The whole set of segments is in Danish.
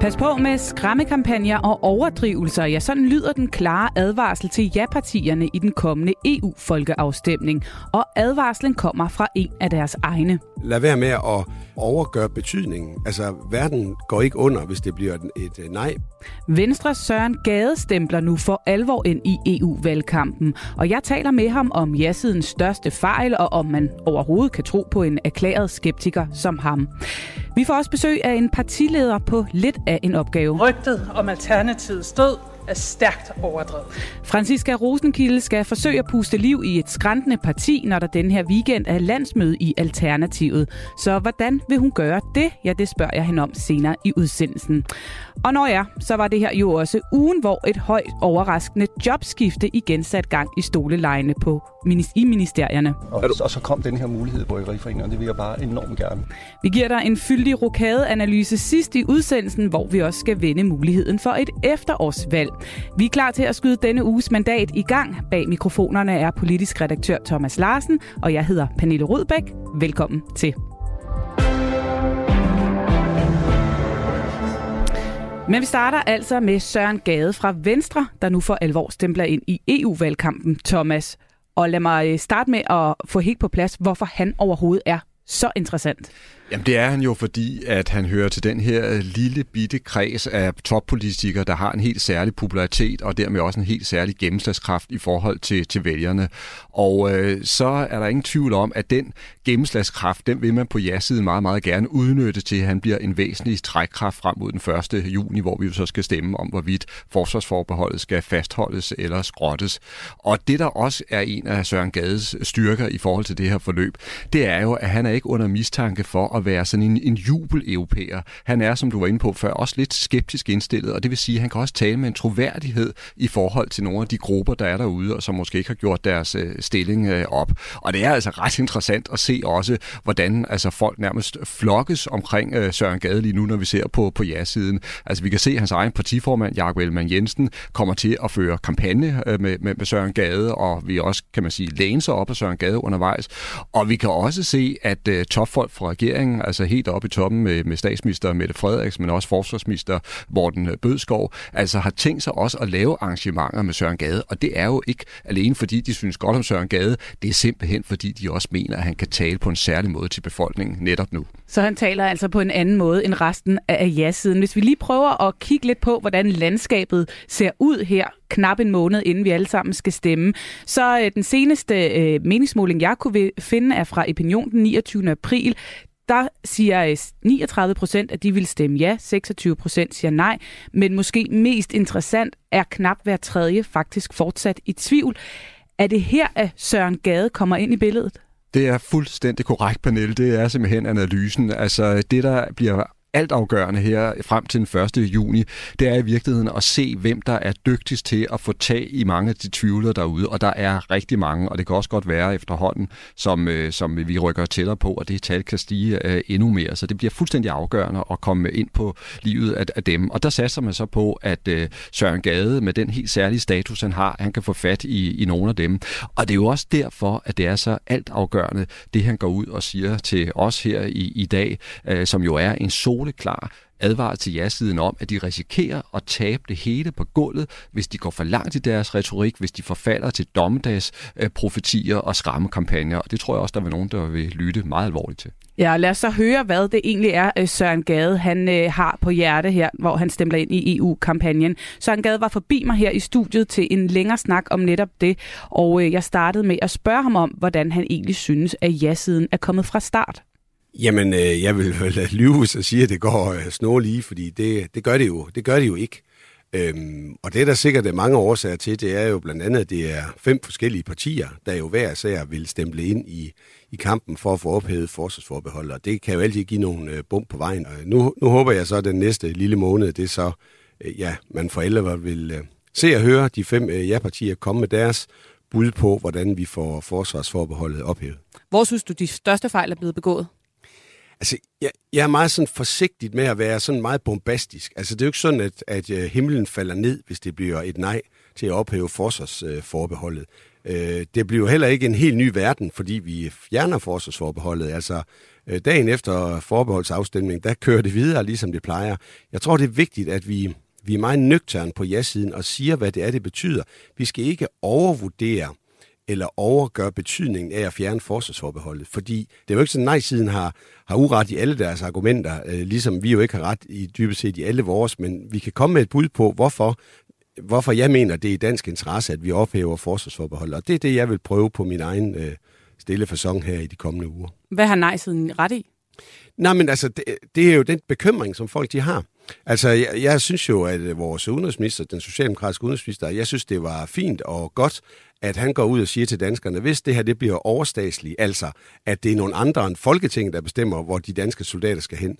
Pas på med skræmmekampagner og overdrivelser. Ja, sådan lyder den klare advarsel til ja-partierne i den kommende EU-folkeafstemning. Og advarslen kommer fra en af deres egne. Lad være med at overgøre betydningen. Altså, verden går ikke under, hvis det bliver et, et nej. Venstre Søren Gade stempler nu for alvor ind i EU-valgkampen. Og jeg taler med ham om ja-sidens største fejl, og om man overhovedet kan tro på en erklæret skeptiker som ham. Vi får også besøg af en partileder på lidt af en opgave. Rygtet om Alternativets død er stærkt overdrevet. Franziska Rosenkilde skal forsøge at puste liv i et skræntende parti, når der den her weekend er landsmøde i Alternativet. Så hvordan vil hun gøre det? Ja, det spørger jeg hende om senere i udsendelsen. Og når ja, så var det her jo også ugen, hvor et højt overraskende jobskifte igen sat gang i stolelejene på i ministerierne. Og, og så kom den her mulighed i Bryggeriforeningen, og det vil jeg bare enormt gerne. Vi giver dig en fyldig rokadeanalyse sidst i udsendelsen, hvor vi også skal vende muligheden for et efterårsvalg. Vi er klar til at skyde denne uges mandat i gang. Bag mikrofonerne er politisk redaktør Thomas Larsen, og jeg hedder Pernille Rudbæk. Velkommen til. Men vi starter altså med Søren Gade fra Venstre, der nu for alvor stempler ind i EU-valgkampen, Thomas. Og lad mig øh, starte med at få helt på plads, hvorfor han overhovedet er så interessant. Jamen det er han jo, fordi at han hører til den her lille bitte kreds af toppolitikere, der har en helt særlig popularitet og dermed også en helt særlig gennemslagskraft i forhold til, til vælgerne. Og øh, så er der ingen tvivl om, at den gennemslagskraft, den vil man på ja-siden meget, meget gerne udnytte til, at han bliver en væsentlig trækkraft frem mod den 1. juni, hvor vi jo så skal stemme om, hvorvidt forsvarsforbeholdet skal fastholdes eller skrottes. Og det, der også er en af Søren Gades styrker i forhold til det her forløb, det er jo, at han er ikke under mistanke for at være sådan en, en jubel-europæer. Han er, som du var inde på før, også lidt skeptisk indstillet, og det vil sige, at han kan også tale med en troværdighed i forhold til nogle af de grupper, der er derude, og som måske ikke har gjort deres øh, stilling øh, op. Og det er altså ret interessant at se også, hvordan altså, folk nærmest flokkes omkring øh, Søren Gade lige nu, når vi ser på, på ja-siden. Altså vi kan se, at hans egen partiformand, Jakob Ellemann Jensen, kommer til at føre kampagne øh, med, med, med Søren Gade, og vi også, kan man sige, læne sig op af Søren Gade undervejs. Og vi kan også se, at øh, topfolk fra regeringen, altså helt oppe i toppen med, med statsminister Mette Frederiksen, men også forsvarsminister Morten Bødskov, altså har tænkt sig også at lave arrangementer med Søren Gade, og det er jo ikke alene fordi de synes godt om Søren Gade, det er simpelthen fordi de også mener, at han kan tale på en særlig måde til befolkningen netop nu. Så han taler altså på en anden måde end resten af ja-siden. Hvis vi lige prøver at kigge lidt på, hvordan landskabet ser ud her knap en måned, inden vi alle sammen skal stemme. Så øh, den seneste øh, meningsmåling, jeg kunne finde, er fra Opinion den 29. april der siger øh, 39 procent, at de vil stemme ja, 26 procent siger nej, men måske mest interessant er knap hver tredje faktisk fortsat i tvivl. Er det her, at Søren Gade kommer ind i billedet? Det er fuldstændig korrekt, Pernille. Det er simpelthen analysen. Altså, det, der bliver altafgørende her frem til den 1. juni, det er i virkeligheden at se, hvem der er dygtigst til at få tag i mange af de tvivlere derude. Og der er rigtig mange, og det kan også godt være efterhånden, som, øh, som vi rykker tættere på, og det tal kan stige øh, endnu mere. Så det bliver fuldstændig afgørende at komme ind på livet af, af dem. Og der satser man så på, at øh, Søren Gade med den helt særlige status, han har, han kan få fat i, i nogle af dem. Og det er jo også derfor, at det er så altafgørende, det han går ud og siger til os her i, i dag, øh, som jo er en sol soleklar advarer til ja-siden om, at de risikerer at tabe det hele på gulvet, hvis de går for langt i deres retorik, hvis de forfalder til dommedagsprofetier og skræmmekampagner. Og det tror jeg også, der er nogen, der vil lytte meget alvorligt til. Ja, lad os så høre, hvad det egentlig er, øh, Søren Gade han øh, har på hjerte her, hvor han stemmer ind i EU-kampagnen. Søren Gade var forbi mig her i studiet til en længere snak om netop det, og øh, jeg startede med at spørge ham om, hvordan han egentlig synes, at ja-siden er kommet fra start. Jamen, øh, jeg vil vel lyve, hvis jeg siger, at det går øh, snor lige, fordi det, det, gør det jo. Det gør det jo ikke. Øhm, og det, der sikkert er mange årsager til, det er jo blandt andet, at det er fem forskellige partier, der jo hver især vil stemple ind i, i kampen for at få ophævet forsvarsforbeholdet. Og det kan jo altid give nogle øh, bump på vejen. Og nu, nu håber jeg så, at den næste lille måned, det er så, øh, ja, man for alle vil øh, se og høre de fem øh, ja-partier komme med deres bud på, hvordan vi får forsvarsforbeholdet ophævet. Hvor synes du, de største fejl er blevet begået? Altså, jeg, jeg er meget sådan forsigtig med at være sådan meget bombastisk. Altså, det er jo ikke sådan, at, at øh, himlen falder ned, hvis det bliver et nej til at ophæve forsvarsforbeholdet. Øh, det bliver heller ikke en helt ny verden, fordi vi fjerner forsvarsforbeholdet. Altså, øh, dagen efter forbeholdsafstemningen, der kører det videre, ligesom det plejer. Jeg tror, det er vigtigt, at vi, vi er meget nøgterne på ja-siden og siger, hvad det er, det betyder. Vi skal ikke overvurdere eller overgøre betydningen af at fjerne forsvarsforbeholdet. Fordi det er jo ikke sådan, at nej-siden har, har uret i alle deres argumenter, øh, ligesom vi jo ikke har ret i dybest set i alle vores, men vi kan komme med et bud på, hvorfor hvorfor jeg mener, det er i dansk interesse, at vi ophæver forsvarsforbeholdet. Og det er det, jeg vil prøve på min egen øh, stille fasong her i de kommende uger. Hvad har nej-siden ret i? Nej, men altså, det, det er jo den bekymring, som folk de har. Altså, jeg, jeg synes jo, at øh, vores udenrigsminister, den socialdemokratiske udenrigsminister, jeg synes, det var fint og godt, at han går ud og siger til danskerne, hvis det her det bliver overstatsligt, altså at det er nogle andre end Folketinget, der bestemmer, hvor de danske soldater skal hen,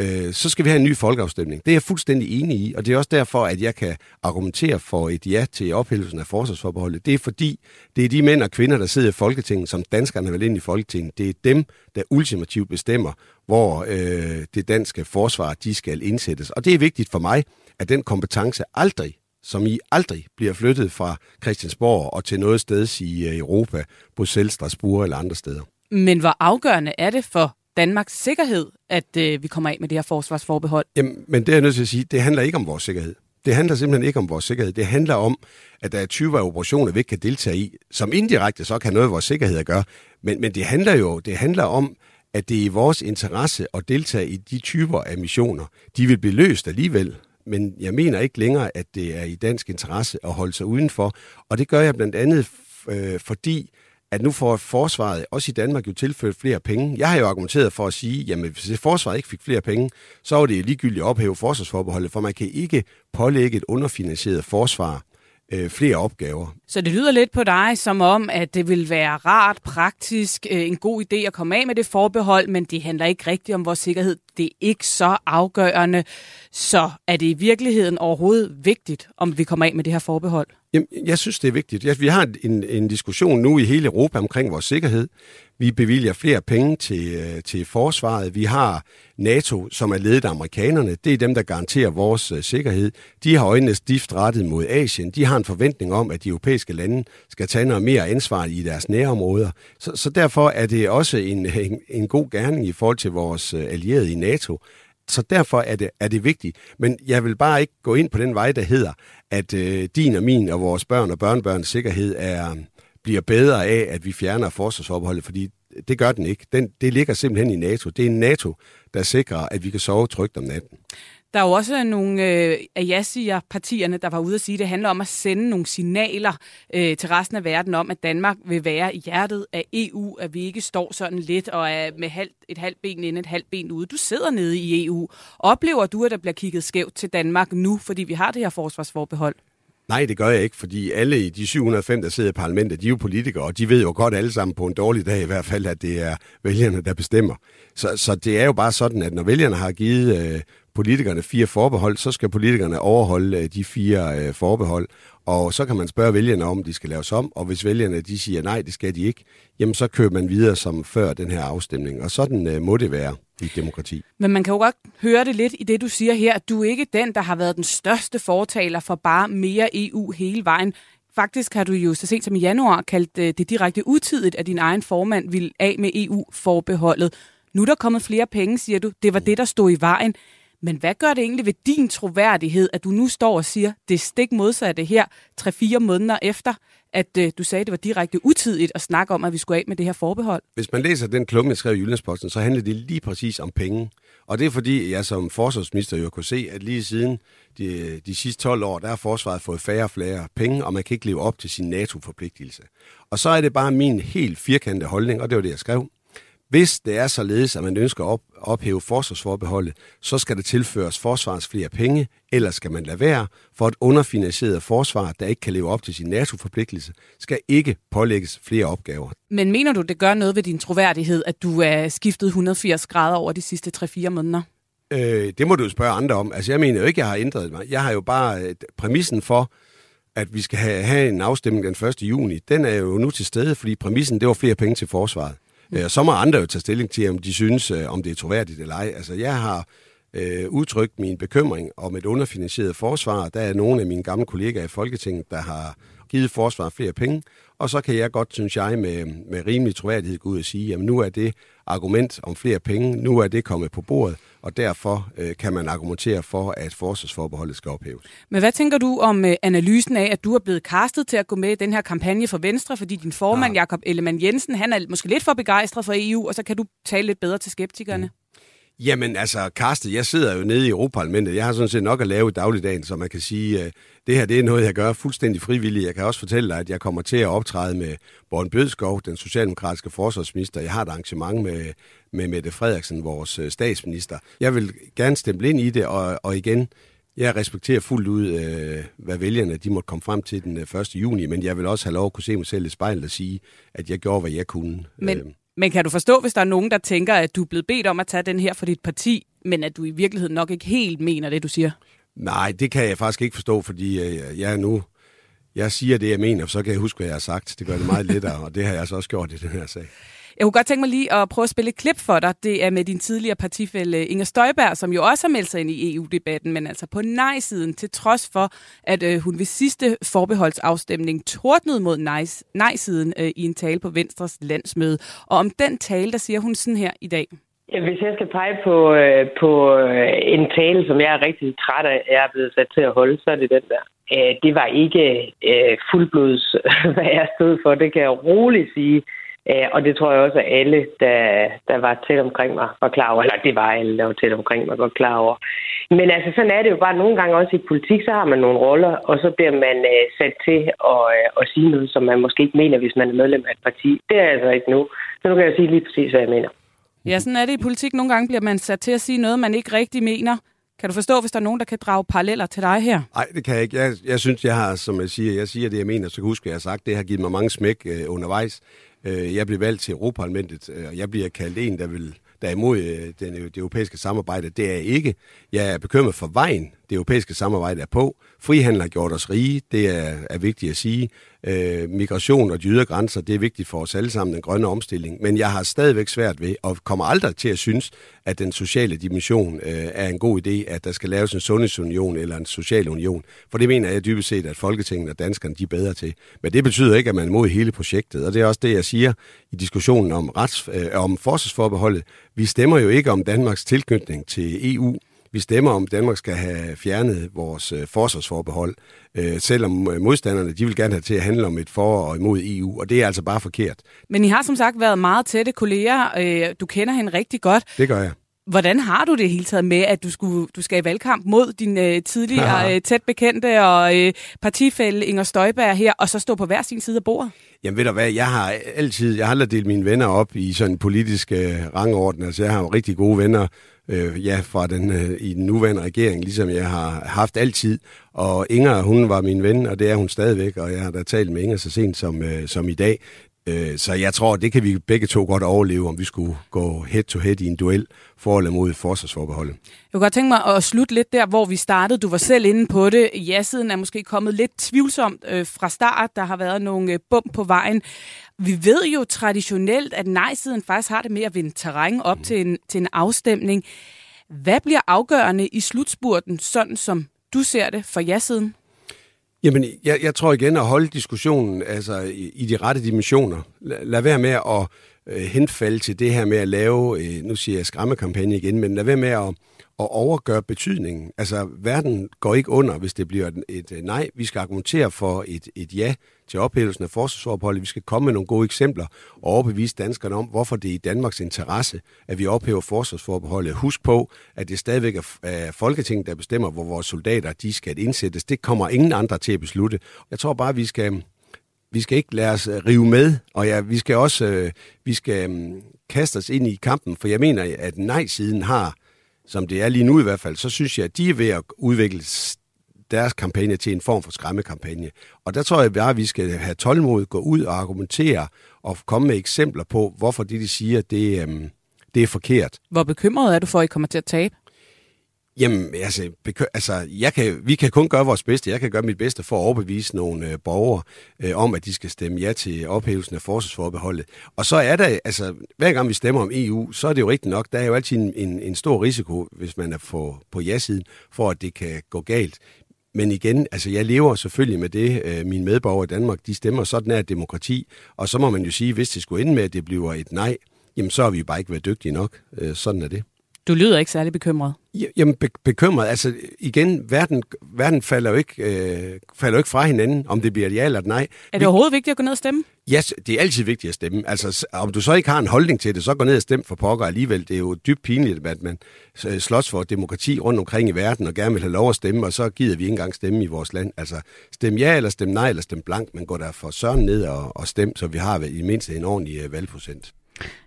øh, så skal vi have en ny folkeafstemning. Det er jeg fuldstændig enig i, og det er også derfor, at jeg kan argumentere for et ja til ophævelsen af forsvarsforbeholdet. Det er fordi, det er de mænd og kvinder, der sidder i Folketinget, som danskerne vil ind i Folketinget. Det er dem, der ultimativt bestemmer, hvor øh, det danske forsvar de skal indsættes. Og det er vigtigt for mig, at den kompetence aldrig som I aldrig bliver flyttet fra Christiansborg og til noget sted i øh, Europa, Bruxelles, Strasbourg eller andre steder. Men hvor afgørende er det for Danmarks sikkerhed, at øh, vi kommer af med det her forsvarsforbehold? Jamen, men det er jeg nødt til at sige, det handler ikke om vores sikkerhed. Det handler simpelthen ikke om vores sikkerhed. Det handler om, at der er 20 operationer, vi ikke kan deltage i, som indirekte så kan noget af vores sikkerhed at gøre. Men, men det handler jo det handler om, at det er i vores interesse at deltage i de typer af missioner. De vil blive løst alligevel, men jeg mener ikke længere, at det er i dansk interesse at holde sig udenfor. Og det gør jeg blandt andet, øh, fordi at nu får forsvaret, også i Danmark, jo tilført flere penge. Jeg har jo argumenteret for at sige, jamen hvis forsvaret ikke fik flere penge, så var det ligegyldigt at ophæve forsvarsforbeholdet, for man kan ikke pålægge et underfinansieret forsvar øh, flere opgaver. Så det lyder lidt på dig som om, at det vil være rart, praktisk, øh, en god idé at komme af med det forbehold, men det handler ikke rigtigt om vores sikkerhed. Det er ikke så afgørende. Så er det i virkeligheden overhovedet vigtigt, om vi kommer af med det her forbehold? Jamen, jeg synes, det er vigtigt. Vi har en, en diskussion nu i hele Europa omkring vores sikkerhed. Vi bevilger flere penge til, øh, til forsvaret. Vi har NATO, som er ledet af amerikanerne. Det er dem, der garanterer vores uh, sikkerhed. De har øjnene stift rettet mod Asien. De har en forventning om, at de europæiske lande skal tage noget mere ansvar i deres nærområder. Så, så derfor er det også en, en, en god gerning i forhold til vores øh, allierede i NATO, så derfor er det, er det vigtigt. Men jeg vil bare ikke gå ind på den vej, der hedder, at øh, din og min og vores børn og børnebørns sikkerhed er, bliver bedre af, at vi fjerner forsvarsopholdet, fordi det gør den ikke. Den, det ligger simpelthen i NATO. Det er NATO, der sikrer, at vi kan sove trygt om natten. Der er jo også øh, nogle øh, af ja-partierne, der var ude at sige, at det handler om at sende nogle signaler øh, til resten af verden om, at Danmark vil være i hjertet af EU, at vi ikke står sådan lidt og er med halvt, et halvt ben ind, et halvt ben ude. Du sidder nede i EU. Oplever du, at der bliver kigget skævt til Danmark nu, fordi vi har det her forsvarsforbehold? Nej, det gør jeg ikke, fordi alle i de 705, der sidder i parlamentet, de er jo politikere, og de ved jo godt alle sammen på en dårlig dag i hvert fald, at det er vælgerne, der bestemmer. Så, så det er jo bare sådan, at når vælgerne har givet øh, politikerne fire forbehold, så skal politikerne overholde øh, de fire øh, forbehold. Og så kan man spørge vælgerne om, de skal laves om, og hvis vælgerne de siger nej, det skal de ikke, jamen så kører man videre som før den her afstemning. Og sådan øh, må det være i demokrati. Men man kan jo godt høre det lidt i det, du siger her, at du er ikke den, der har været den største fortaler for bare mere EU hele vejen. Faktisk har du jo så sent som i januar kaldt det direkte utidigt, at din egen formand vil af med EU-forbeholdet. Nu er der kommet flere penge, siger du. Det var det, der stod i vejen. Men hvad gør det egentlig ved din troværdighed, at du nu står og siger, det stik modsatte her, 3-4 måneder efter, at øh, du sagde, det var direkte utidigt at snakke om, at vi skulle af med det her forbehold? Hvis man læser den klumme, jeg skrev i Jyllandsposten, så handler det lige præcis om penge. Og det er fordi, jeg som forsvarsminister jo kunne se, at lige siden de, de sidste 12 år, der har forsvaret fået færre og flere penge, og man kan ikke leve op til sin NATO-forpligtelse. Og så er det bare min helt firkantede holdning, og det var det, jeg skrev. Hvis det er således, at man ønsker at op, ophæve forsvarsforbeholdet, så skal der tilføres forsvarens flere penge, eller skal man lade være, for et underfinansieret forsvar, der ikke kan leve op til sin NATO-forpligtelse, skal ikke pålægges flere opgaver. Men mener du, det gør noget ved din troværdighed, at du er skiftet 180 grader over de sidste 3-4 måneder? Øh, det må du spørge andre om. Altså, jeg mener jo ikke, jeg har ændret mig. Jeg har jo bare øh, præmissen for, at vi skal have, have en afstemning den 1. juni, den er jo nu til stede, fordi præmissen, det var flere penge til forsvaret. Mm. Så må andre jo tage stilling til, om de synes, øh, om det er troværdigt eller ej. Altså, jeg har øh, udtrykt min bekymring om et underfinansieret forsvar. Der er nogle af mine gamle kollegaer i Folketinget, der har givet forsvaret flere penge, og så kan jeg godt, synes jeg, med, med rimelig troværdighed gå ud og sige, at nu er det argument om flere penge, nu er det kommet på bordet, og derfor øh, kan man argumentere for, at forsvarsforbeholdet skal ophæves. Men hvad tænker du om øh, analysen af, at du er blevet kastet til at gå med i den her kampagne for Venstre, fordi din formand, ja. Jakob Ellemann Jensen, han er måske lidt for begejstret for EU, og så kan du tale lidt bedre til skeptikerne? Mm. Jamen altså, Karsten, jeg sidder jo nede i Europaparlamentet. Jeg har sådan set nok at lave i dagligdagen, så man kan sige, uh, det her det er noget, jeg gør fuldstændig frivilligt. Jeg kan også fortælle dig, at jeg kommer til at optræde med Born Bødskov, den socialdemokratiske forsvarsminister. Jeg har et arrangement med, med Mette Frederiksen, vores uh, statsminister. Jeg vil gerne stemple ind i det, og, og igen, jeg respekterer fuldt ud, uh, hvad vælgerne de måtte komme frem til den 1. juni, men jeg vil også have lov at kunne se mig selv i spejlet og sige, at jeg gjorde, hvad jeg kunne. Men men kan du forstå, hvis der er nogen, der tænker, at du er blevet bedt om at tage den her for dit parti, men at du i virkeligheden nok ikke helt mener det, du siger? Nej, det kan jeg faktisk ikke forstå, fordi øh, jeg er nu... Jeg siger det, jeg mener, så kan jeg huske, hvad jeg har sagt. Det gør det meget lettere, og det har jeg så også gjort i den her sag. Jeg kunne godt tænke mig lige at prøve at spille et klip for dig. Det er med din tidligere partifælle eh, Inger Støjberg, som jo også har meldt sig ind i EU-debatten, men altså på nej-siden, til trods for, at øh, hun ved sidste forbeholdsafstemning tordnede mod nej-siden øh, i en tale på Venstres landsmøde. Og om den tale, der siger hun sådan her i dag. Ja, hvis jeg skal pege på, øh, på en tale, som jeg er rigtig træt af, jeg er blevet sat til at holde, så er det den der. Øh, det var ikke øh, fuldblods, hvad jeg stod for, det kan jeg roligt sige. Øh, og det tror jeg også, at alle, der, der var tæt omkring mig, var klar over. Eller det var alle, der var tæt omkring mig, var klar over. Men altså, sådan er det jo bare nogle gange også i politik, så har man nogle roller, og så bliver man øh, sat til at, øh, at sige noget, som man måske ikke mener, hvis man er medlem af et parti. Det er altså ikke nu. Så nu kan jeg sige lige præcis, hvad jeg mener. Ja, sådan er det i politik. Nogle gange bliver man sat til at sige noget, man ikke rigtig mener. Kan du forstå, hvis der er nogen, der kan drage paralleller til dig her? Nej, det kan jeg ikke. Jeg, jeg synes, jeg har, som jeg siger, jeg siger det, jeg mener, så kan huske, at jeg har sagt, det har givet mig mange smæk øh, undervejs. Øh, jeg blev valgt til Europaparlamentet, øh, og jeg bliver kaldt en, der vil der er imod øh, den, det europæiske samarbejde. Det er jeg ikke. Jeg er bekymret for vejen, det europæiske samarbejde er på. Frihandel har gjort os rige, det er, er vigtigt at sige. Øh, migration og de ydre grænser, det er vigtigt for os alle sammen, den grønne omstilling. Men jeg har stadigvæk svært ved, og kommer aldrig til at synes, at den sociale dimension øh, er en god idé, at der skal laves en sundhedsunion eller en social union. For det mener jeg dybest set, at Folketinget og danskerne de er bedre til. Men det betyder ikke, at man er mod hele projektet. Og det er også det, jeg siger i diskussionen om, rets, øh, om forsvarsforbeholdet. Vi stemmer jo ikke om Danmarks tilknytning til EU. Vi stemmer om, at Danmark skal have fjernet vores øh, forsvarsforbehold, øh, selvom øh, modstanderne de vil gerne have til at handle om et for og imod EU, og det er altså bare forkert. Men I har som sagt været meget tætte kolleger. Øh, du kender hende rigtig godt. Det gør jeg. Hvordan har du det hele taget med, at du, skulle, du skal i valgkamp mod din øh, tidligere øh, tæt bekendte og øh, partifælle Inger Støjberg her, og så stå på hver sin side af bordet? Jamen ved du hvad, jeg har altid, jeg har aldrig delt mine venner op i sådan en politisk øh, rangorden. Altså jeg har jo rigtig gode venner, øh, ja, fra den, øh, i den nuværende regering, ligesom jeg har haft altid. Og Inger, hun var min ven, og det er hun stadigvæk, og jeg har da talt med Inger så sent som, øh, som i dag. Øh, så jeg tror, det kan vi begge to godt overleve, om vi skulle gå head-to-head i en duel for eller mod forsvarsforbeholdet. Jeg kunne godt tænke mig at slutte lidt der, hvor vi startede. Du var selv inde på det. Ja-siden er måske kommet lidt tvivlsomt øh, fra start. Der har været nogle øh, bump på vejen. Vi ved jo traditionelt, at nej-siden faktisk har det med at vinde terræn op mm. til, en, til en afstemning. Hvad bliver afgørende i slutspurten, sådan som du ser det for ja-siden? Jamen, jeg, jeg tror igen at holde diskussionen altså, i, i de rette dimensioner. Lad, lad være med at øh, henfalde til det her med at lave, øh, nu siger jeg skræmmekampagne igen, men lad være med at at overgøre betydningen. Altså, verden går ikke under, hvis det bliver et, et øh, nej. Vi skal argumentere for et, et ja til ophævelsen af forsvarsopholdet. Vi skal komme med nogle gode eksempler og overbevise danskerne om, hvorfor det er i Danmarks interesse, at vi ophæver forsvarsforbeholdet. Husk på, at det stadigvæk er Folketinget, der bestemmer, hvor vores soldater de skal indsættes. Det kommer ingen andre til at beslutte. Jeg tror bare, vi skal, vi skal ikke lade os øh, rive med, og ja, vi skal også øh, vi skal, mm, kaste os ind i kampen, for jeg mener, at nej-siden har som det er lige nu i hvert fald, så synes jeg, at de er ved at udvikle deres kampagne til en form for skræmmekampagne. Og der tror jeg bare, at vi skal have tålmod, gå ud og argumentere og komme med eksempler på, hvorfor det, de siger, det, øhm, det er forkert. Hvor bekymret er du for, at I kommer til at tabe? Jamen, altså, bekø- altså jeg kan, vi kan kun gøre vores bedste. Jeg kan gøre mit bedste for at overbevise nogle øh, borgere øh, om, at de skal stemme ja til ophævelsen af forsvarsforbeholdet. Og så er der, altså, hver gang vi stemmer om EU, så er det jo rigtigt nok, der er jo altid en, en, en stor risiko, hvis man er på, på ja-siden, for at det kan gå galt. Men igen, altså jeg lever selvfølgelig med det, øh, mine medborgere i Danmark, de stemmer sådan er demokrati, og så må man jo sige, hvis det skulle ende med, at det bliver et nej, jamen så har vi jo bare ikke været dygtige nok. Øh, sådan er det. Du lyder ikke særlig bekymret. Jamen be- bekymret, altså igen, verden, verden falder, jo ikke, øh, falder jo ikke fra hinanden, om det bliver ja eller nej. Er det overhovedet vigtigt at gå ned og stemme? Ja, yes, det er altid vigtigt at stemme. Altså, om du så ikke har en holdning til det, så gå ned og stem for pokker alligevel. Det er jo dybt pinligt, at man øh, slås for demokrati rundt omkring i verden og gerne vil have lov at stemme, og så gider vi ikke engang stemme i vores land. Altså, stem ja eller stem nej eller stem blank, men gå der for søren ned og, og stem, så vi har i mindst en ordentlig øh, valgprocent.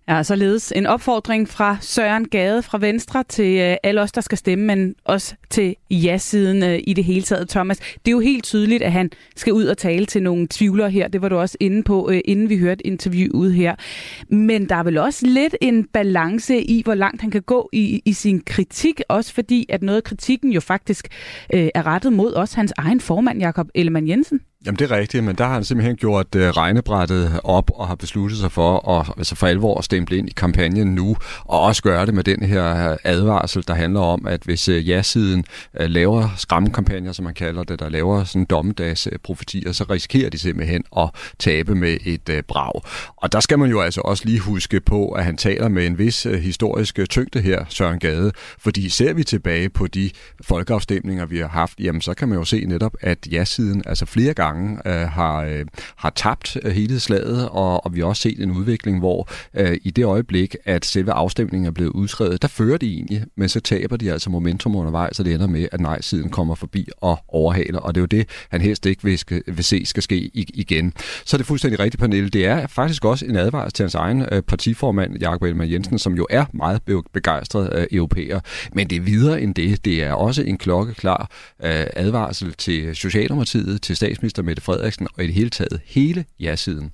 Ja, således en opfordring fra Søren Gade fra Venstre til øh, alle os, der skal stemme, men også til ja-siden øh, i det hele taget. Thomas, det er jo helt tydeligt, at han skal ud og tale til nogle tvivlere her. Det var du også inde på, øh, inden vi hørte interviewet her. Men der er vel også lidt en balance i, hvor langt han kan gå i, i sin kritik, også fordi, at noget af kritikken jo faktisk øh, er rettet mod også hans egen formand, Jakob Ellemann Jensen. Jamen det er rigtigt, men der har han simpelthen gjort øh, regnebrættet op og har besluttet sig for at altså for alvor at stemple ind i kampagnen nu, og også gøre det med den her advarsel, der handler om, at hvis øh, ja-siden øh, laver skræmmekampagner, som man kalder det, der laver sådan dommedagsprofetier, så risikerer de simpelthen at tabe med et øh, brag. Og der skal man jo altså også lige huske på, at han taler med en vis historisk tyngde her, Søren Gade, fordi ser vi tilbage på de folkeafstemninger, vi har haft, jamen så kan man jo se netop, at ja-siden altså flere gange øh, har, øh, har tabt hele slaget, og, og vi har også set en udvikling, hvor øh, i det øjeblik, at selve afstemningen er blevet udskrevet, der fører de egentlig, men så taber de altså momentum undervejs, så det ender med, at nej-siden kommer forbi og overhaler, og det er jo det, han helst ikke vil, skal, vil se skal ske igen. Så er det fuldstændig rigtigt, Pernille. Det er faktisk også en advarsel til hans egen øh, partiformand, Jakob Ellemann Jensen, som jo er meget begejstret øh, europæer. Men det er videre end det. Det er også en klokkeklar øh, advarsel til Socialdemokratiet, til statsminister statsminister Mette Frederiksen og i det hele taget hele ja-siden.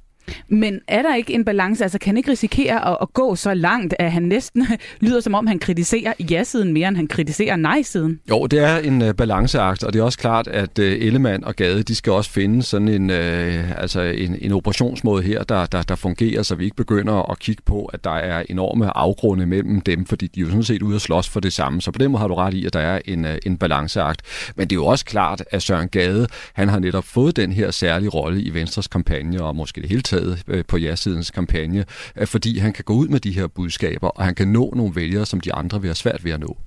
Men er der ikke en balance? Altså kan han ikke risikere at, at gå så langt, at han næsten lyder som om, han kritiserer ja-siden mere, end han kritiserer nej-siden? Jo, det er en uh, balanceakt, og det er også klart, at uh, Ellemann og Gade, de skal også finde sådan en, uh, altså en, en operationsmåde her, der, der, der fungerer, så vi ikke begynder at kigge på, at der er enorme afgrunde mellem dem, fordi de er jo sådan set ude at slås for det samme. Så på den måde har du ret i, at der er en, uh, en balanceakt. Men det er jo også klart, at Søren Gade, han har netop fået den her særlige rolle i Venstres kampagne, og måske det hele taget øh, på ja-sidens kampagne, øh, fordi han kan gå ud med de her budskaber, og han kan nå nogle vælgere, som de andre vil have svært ved at nå.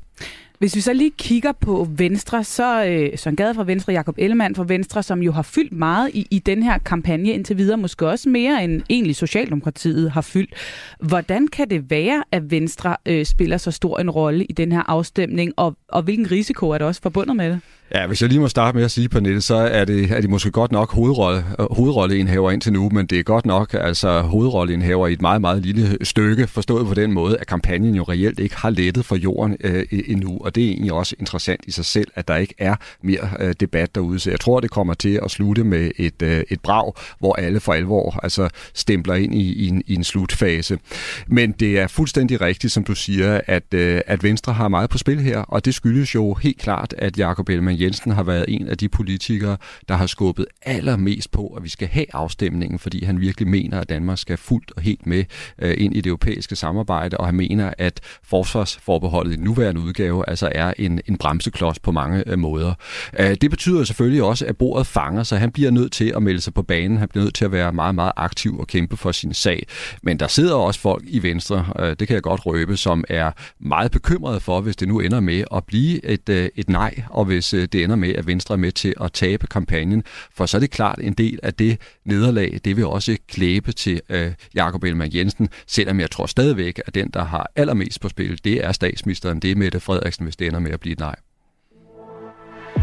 Hvis vi så lige kigger på Venstre, så øh, Søren Gade fra Venstre, Jakob Ellemann fra Venstre, som jo har fyldt meget i, i den her kampagne indtil videre, måske også mere end egentlig Socialdemokratiet har fyldt. Hvordan kan det være, at Venstre øh, spiller så stor en rolle i den her afstemning, og, og hvilken risiko er der også forbundet med det? Ja, hvis jeg lige må starte med at sige, Pernille, så er, det, er de måske godt nok hovedrolle, hovedrolleindhaver indtil nu, men det er godt nok altså hovedrolleindhaver i et meget, meget lille stykke, forstået på den måde, at kampagnen jo reelt ikke har lettet for jorden øh, endnu, og det er egentlig også interessant i sig selv, at der ikke er mere øh, debat derude. Så jeg tror, det kommer til at slutte med et, øh, et brag, hvor alle for alvor altså stempler ind i, i, en, i en slutfase. Men det er fuldstændig rigtigt, som du siger, at, øh, at Venstre har meget på spil her, og det skyldes jo helt klart, at Jakob Ellemann Jensen har været en af de politikere, der har skubbet allermest på, at vi skal have afstemningen, fordi han virkelig mener, at Danmark skal fuldt og helt med øh, ind i det europæiske samarbejde, og han mener, at forsvarsforbeholdet i nuværende udgave altså er en, en bremseklods på mange øh, måder. Øh, det betyder selvfølgelig også, at bordet fanger, så han bliver nødt til at melde sig på banen, han bliver nødt til at være meget, meget aktiv og kæmpe for sin sag. Men der sidder også folk i Venstre, øh, det kan jeg godt røbe, som er meget bekymrede for, hvis det nu ender med at blive et, øh, et nej, og hvis øh, det ender med, at Venstre er med til at tabe kampagnen. For så er det klart, en del af det nederlag, det vil også klæbe til øh, Jakob Ellemann Jensen, selvom jeg tror stadigvæk, at den, der har allermest på spil, det er statsministeren, det er Mette Frederiksen, hvis det ender med at blive nej.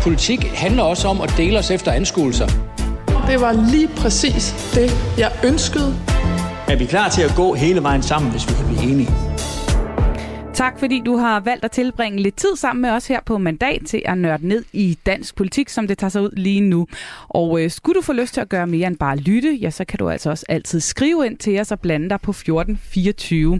Politik handler også om at dele os efter anskuelser. Det var lige præcis det, jeg ønskede. Er vi klar til at gå hele vejen sammen, hvis vi kan blive enige? Tak fordi du har valgt at tilbringe lidt tid sammen med os her på mandag til at nørde ned i dansk politik, som det tager sig ud lige nu. Og øh, skulle du få lyst til at gøre mere end bare lytte, ja, så kan du altså også altid skrive ind til os og blande dig på 1424.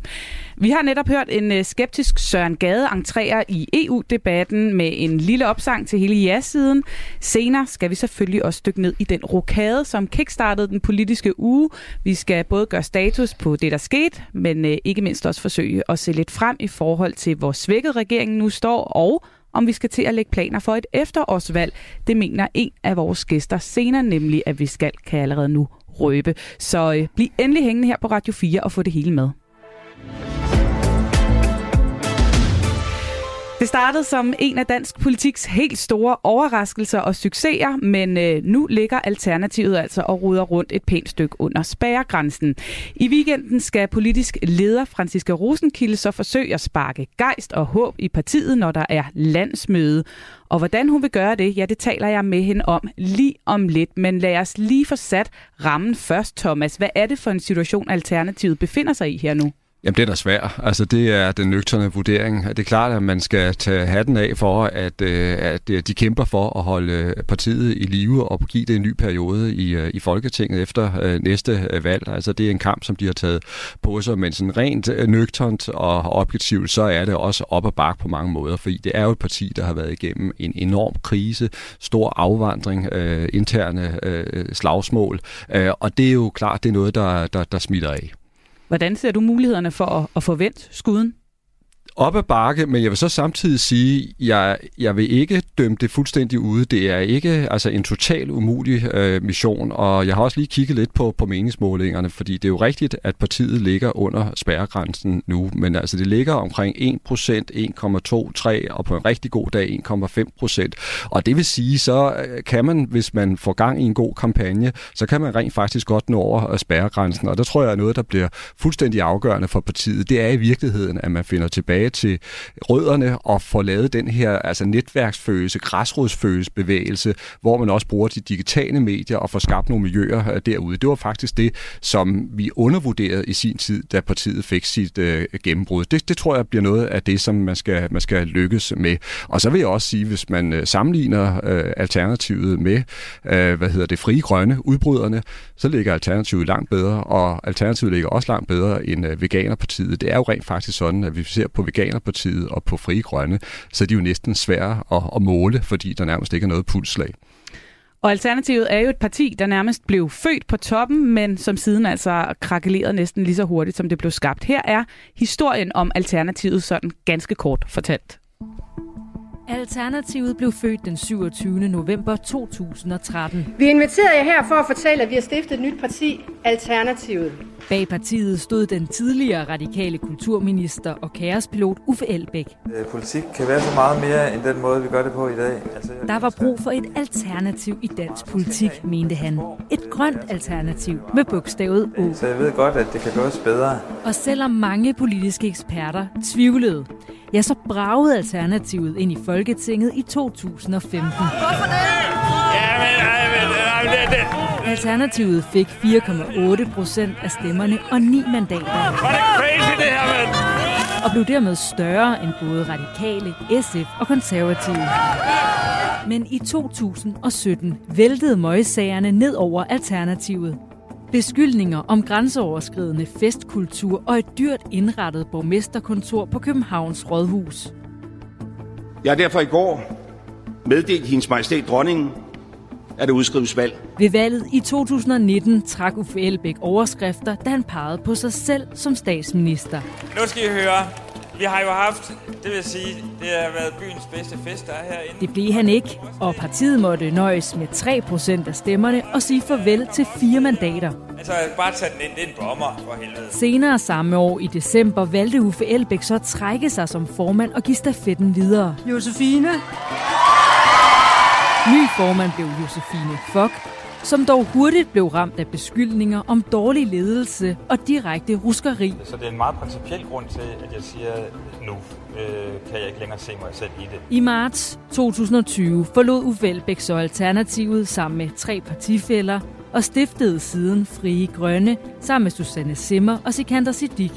Vi har netop hørt en øh, skeptisk Søren Gade entrere i EU-debatten med en lille opsang til hele ja-siden. Senere skal vi selvfølgelig også dykke ned i den rokade, som kickstartede den politiske uge. Vi skal både gøre status på det, der skete, men øh, ikke mindst også forsøge at se lidt frem i forhold til, hvor svækket regeringen nu står, og om vi skal til at lægge planer for et efterårsvalg. Det mener en af vores gæster senere, nemlig at vi skal, kan allerede nu røbe. Så øh, bliv endelig hængende her på Radio 4 og få det hele med. Det startede som en af dansk politiks helt store overraskelser og succeser, men øh, nu ligger Alternativet altså og ruder rundt et pænt stykke under spærregrænsen. I weekenden skal politisk leder Franziska Rosenkilde så forsøge at sparke gejst og håb i partiet, når der er landsmøde. Og hvordan hun vil gøre det, ja, det taler jeg med hende om lige om lidt. Men lad os lige få sat rammen først, Thomas. Hvad er det for en situation, Alternativet befinder sig i her nu? Jamen, det er da svært. Altså, det er den nøgterne vurdering. Det er klart, at man skal tage hatten af for, at, øh, at øh, de kæmper for at holde øh, partiet i live og give det en ny periode i, i Folketinget efter næste valg. Altså, det er en kamp, som de har taget på sig, men sådan rent nøgternt og objektivt, så er det også op og bak på mange måder, fordi det er jo et parti, der har været igennem en enorm krise, stor afvandring, interne slagsmål, og det er jo klart, det er noget, der, der, der smitter af. Hvordan ser du mulighederne for at, at forvente skuden? Op ad bakke, men jeg vil så samtidig sige, at jeg, jeg vil ikke dømme det fuldstændig ude. Det er ikke altså en total umulig øh, mission, og jeg har også lige kigget lidt på, på meningsmålingerne, fordi det er jo rigtigt, at partiet ligger under spærregrænsen nu, men altså det ligger omkring 1%, 1,2, 3 og på en rigtig god dag 1,5%. Og det vil sige, så øh, kan man, hvis man får gang i en god kampagne, så kan man rent faktisk godt nå over øh, spærregrænsen, og der tror jeg er noget, der bliver fuldstændig afgørende for partiet. Det er i virkeligheden, at man finder tilbage tilbage til rødderne og få lavet den her altså netværksfølelse, græsrodsfølelse bevægelse, hvor man også bruger de digitale medier og får skabt nogle miljøer øh, derude. Det var faktisk det, som vi undervurderede i sin tid, da partiet fik sit øh, gennembrud. Det, det tror jeg bliver noget af det, som man skal, man skal lykkes med. Og så vil jeg også sige, hvis man øh, sammenligner øh, alternativet med, øh, hvad hedder det, frie grønne, udbryderne, så ligger alternativet langt bedre, og alternativet ligger også langt bedre end øh, Veganerpartiet. Det er jo rent faktisk sådan, at vi ser på Veganerpartiet og på Frie Grønne, så er de jo næsten svære at, at måle, fordi der nærmest ikke er noget pulslag. Og Alternativet er jo et parti, der nærmest blev født på toppen, men som siden altså krakelerede næsten lige så hurtigt, som det blev skabt. Her er historien om Alternativet sådan ganske kort fortalt. Alternativet blev født den 27. november 2013. Vi inviterer jer her for at fortælle, at vi har stiftet et nyt parti, Alternativet. Bag partiet stod den tidligere radikale kulturminister og kaospilot Uffe Elbæk. Øh, politik kan være så meget mere end den måde, vi gør det på i dag. Altså, Der var brug for et alternativ i dansk politik, mente han. Et grønt alternativ med bogstavet O. Så jeg ved godt, at det kan gøres bedre. Og selvom mange politiske eksperter tvivlede, ja, så bragede Alternativet ind i Folketinget i 2015. Hvorfor det? Alternativet fik 4,8 procent af stemmerne og 9 mandater. Var det crazy det her, mand? Og blev dermed større end både radikale, SF og konservative. Men i 2017 væltede møgssagerne ned over Alternativet. Beskyldninger om grænseoverskridende festkultur og et dyrt indrettet borgmesterkontor på Københavns Rådhus. Jeg har derfor i går meddelt hendes majestæt dronningen, at der udskrives valg. Ved valget i 2019 trak Uffe Elbæk overskrifter, da han pegede på sig selv som statsminister. Nu skal I høre. Vi har jo haft, det vil sige, det har været byens bedste fest, der er herinde. Det blev han ikke, og partiet måtte nøjes med 3% af stemmerne og sige farvel til fire mandater. Altså, bare tage den ind, det er en bomber, for helvede. Senere samme år i december valgte Uffe Elbæk så at trække sig som formand og give stafetten videre. Josefine. Ny formand blev Josefine Fock, som dog hurtigt blev ramt af beskyldninger om dårlig ledelse og direkte ruskeri. Så det er en meget principiel grund til, at jeg siger, nu øh, kan jeg ikke længere se mig selv i det. I marts 2020 forlod Uffe Elbæk så Alternativet sammen med tre partifælder og stiftede siden Frie Grønne sammen med Susanne Simmer og Sikander Siddiq.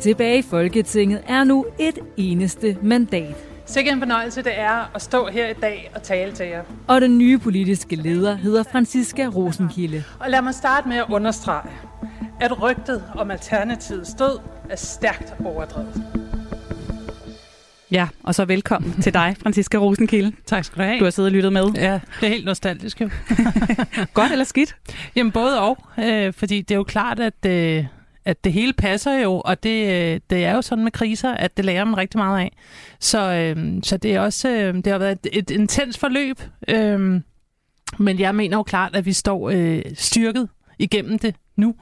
Tilbage i Folketinget er nu et eneste mandat. Sikke en fornøjelse det er at stå her i dag og tale til jer. Og den nye politiske leder hedder Franziska Rosenkilde. Og lad mig starte med at understrege, at rygtet om Alternativets død er stærkt overdrevet. Ja, og så velkommen til dig, Franziska Rosenkilde. Tak skal du have. Du har siddet og lyttet med. Ja, det er helt nostalgisk jo. Godt eller skidt? Jamen både og, øh, fordi det er jo klart, at, øh, at det hele passer jo, og det, øh, det er jo sådan med kriser, at det lærer man rigtig meget af. Så, øh, så det er også øh, det har været et, et intens forløb, øh, men jeg mener jo klart, at vi står øh, styrket igennem det nu,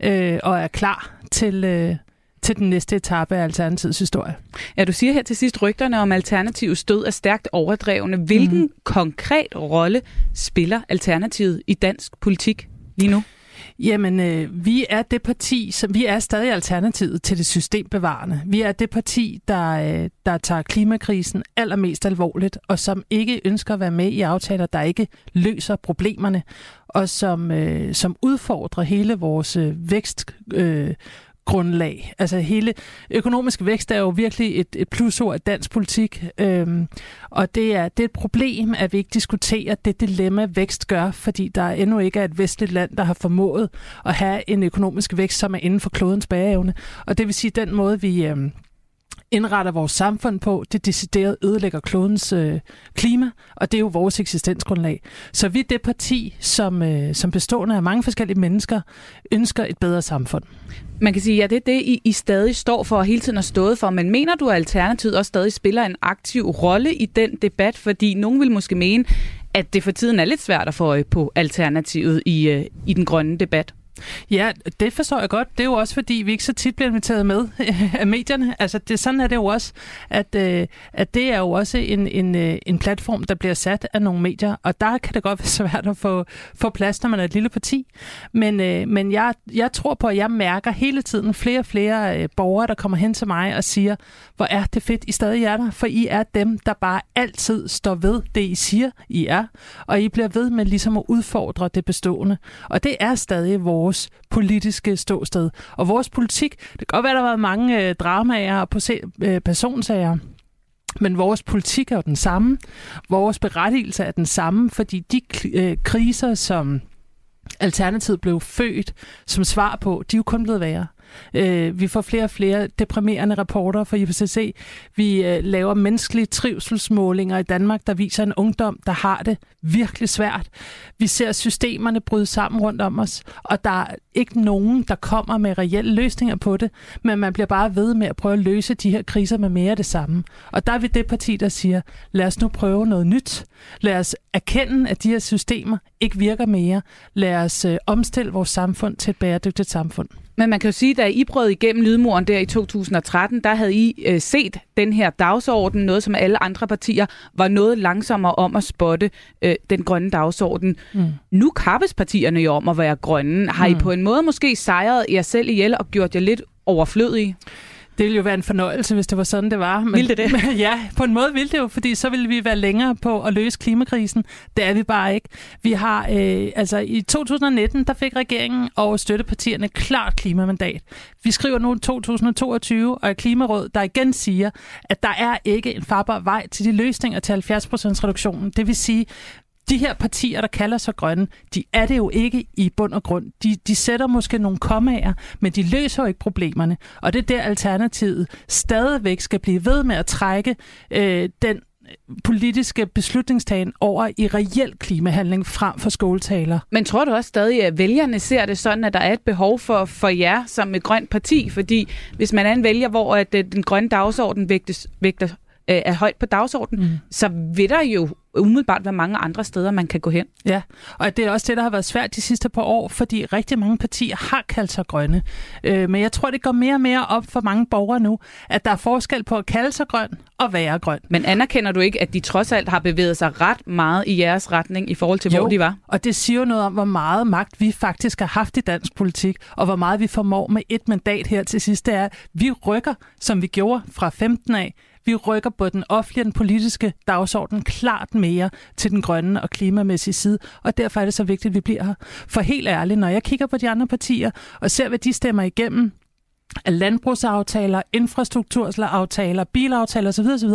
øh, og er klar til... Øh, til den næste etape af Alternativets historie. Ja, du siger her til sidst, rygterne om Alternativets død er stærkt overdrevne. Hvilken mm. konkret rolle spiller Alternativet i dansk politik lige nu? Jamen, øh, vi er det parti, som vi er stadig alternativet til det systembevarende. Vi er det parti, der, øh, der tager klimakrisen allermest alvorligt, og som ikke ønsker at være med i aftaler, der ikke løser problemerne, og som, øh, som udfordrer hele vores øh, vækst. Øh, grundlag. Altså hele økonomisk vækst er jo virkelig et, et plusord i dansk politik, øhm, og det er, det er et problem, at vi ikke diskuterer det dilemma, vækst gør, fordi der endnu ikke er et vestligt land, der har formået at have en økonomisk vækst, som er inden for klodens bæreevne. Og det vil sige, den måde, vi... Øhm, indretter vores samfund på, det decideret ødelægger klodens øh, klima, og det er jo vores eksistensgrundlag. Så vi er det parti, som, øh, som bestående af mange forskellige mennesker, ønsker et bedre samfund. Man kan sige, ja, det er det, I, I stadig står for og hele tiden har stået for, men mener du, at Alternativet også stadig spiller en aktiv rolle i den debat? Fordi nogen vil måske mene, at det for tiden er lidt svært at få øje på Alternativet i, øh, i den grønne debat. Ja, det forstår jeg godt. Det er jo også, fordi vi ikke så tit bliver inviteret med af medierne. Altså, det, sådan er det jo også, at, øh, at det er jo også en, en, øh, en platform, der bliver sat af nogle medier, og der kan det godt være svært at få, få plads, når man er et lille parti. Men, øh, men jeg, jeg tror på, at jeg mærker hele tiden flere og flere øh, borgere, der kommer hen til mig og siger, hvor er det fedt, I stadig er der, for I er dem, der bare altid står ved det, I siger, I er, og I bliver ved med ligesom at udfordre det bestående. Og det er stadig vores politiske ståsted. Og vores politik, det kan godt være, der har været mange øh, dramaer og øh, personsager, men vores politik er jo den samme. Vores berettigelse er den samme, fordi de øh, kriser, som Alternativet blev født som svar på, de er jo kun blevet værre. Øh, vi får flere og flere deprimerende rapporter fra IPCC. Vi øh, laver menneskelige trivselsmålinger i Danmark, der viser en ungdom, der har det virkelig svært. Vi ser systemerne bryde sammen rundt om os, og der er ikke nogen, der kommer med reelle løsninger på det, men man bliver bare ved med at prøve at løse de her kriser med mere af det samme. Og der er vi det parti, der siger, lad os nu prøve noget nyt. Lad os erkende, at de her systemer ikke virker mere. Lad os øh, omstille vores samfund til et bæredygtigt samfund. Men man kan jo sige, at da I brød igennem lydmuren der i 2013, der havde I øh, set den her dagsorden, noget som alle andre partier var noget langsommere om at spotte øh, den grønne dagsorden. Mm. Nu kappes partierne jo om at være grønne. Har mm. I på en måde måske sejret jer selv ihjel og gjort jer lidt overflødige? Det ville jo være en fornøjelse, hvis det var sådan, det var. Men, ville det det? ja, på en måde ville det jo, fordi så ville vi være længere på at løse klimakrisen. Det er vi bare ikke. Vi har, øh, altså i 2019, der fik regeringen og støttepartierne klart klimamandat. Vi skriver nu 2022, og er Klimaråd, der igen siger, at der er ikke en farbar vej til de løsninger til 70% reduktionen. Det vil sige, de her partier, der kalder sig grønne, de er det jo ikke i bund og grund. De, de sætter måske nogle kommaer, men de løser jo ikke problemerne. Og det er der alternativet stadigvæk skal blive ved med at trække øh, den politiske beslutningstagen over i reel klimahandling frem for skåltaler. Men tror du også stadig, at vælgerne ser det sådan, at der er et behov for, for jer som et grønt parti? Fordi hvis man er en vælger, hvor at øh, den grønne dagsorden vægtes, vægter øh, er højt på dagsordenen, mm. så vil der jo umiddelbart være mange andre steder, man kan gå hen. Ja, og det er også det, der har været svært de sidste par år, fordi rigtig mange partier har kaldt sig grønne. Øh, men jeg tror, det går mere og mere op for mange borgere nu, at der er forskel på at kalde sig grøn og være grøn. Men anerkender du ikke, at de trods alt har bevæget sig ret meget i jeres retning i forhold til, jo, hvor de var? og det siger jo noget om, hvor meget magt vi faktisk har haft i dansk politik, og hvor meget vi formår med et mandat her til sidst. Det er, at vi rykker, som vi gjorde fra 15 af, vi rykker på den offentlige den politiske dagsorden klart mere til den grønne og klimamæssige side, og derfor er det så vigtigt, at vi bliver her. For helt ærligt, når jeg kigger på de andre partier og ser, hvad de stemmer igennem, af landbrugsaftaler, infrastrukturaftaler, bilaftaler osv. osv.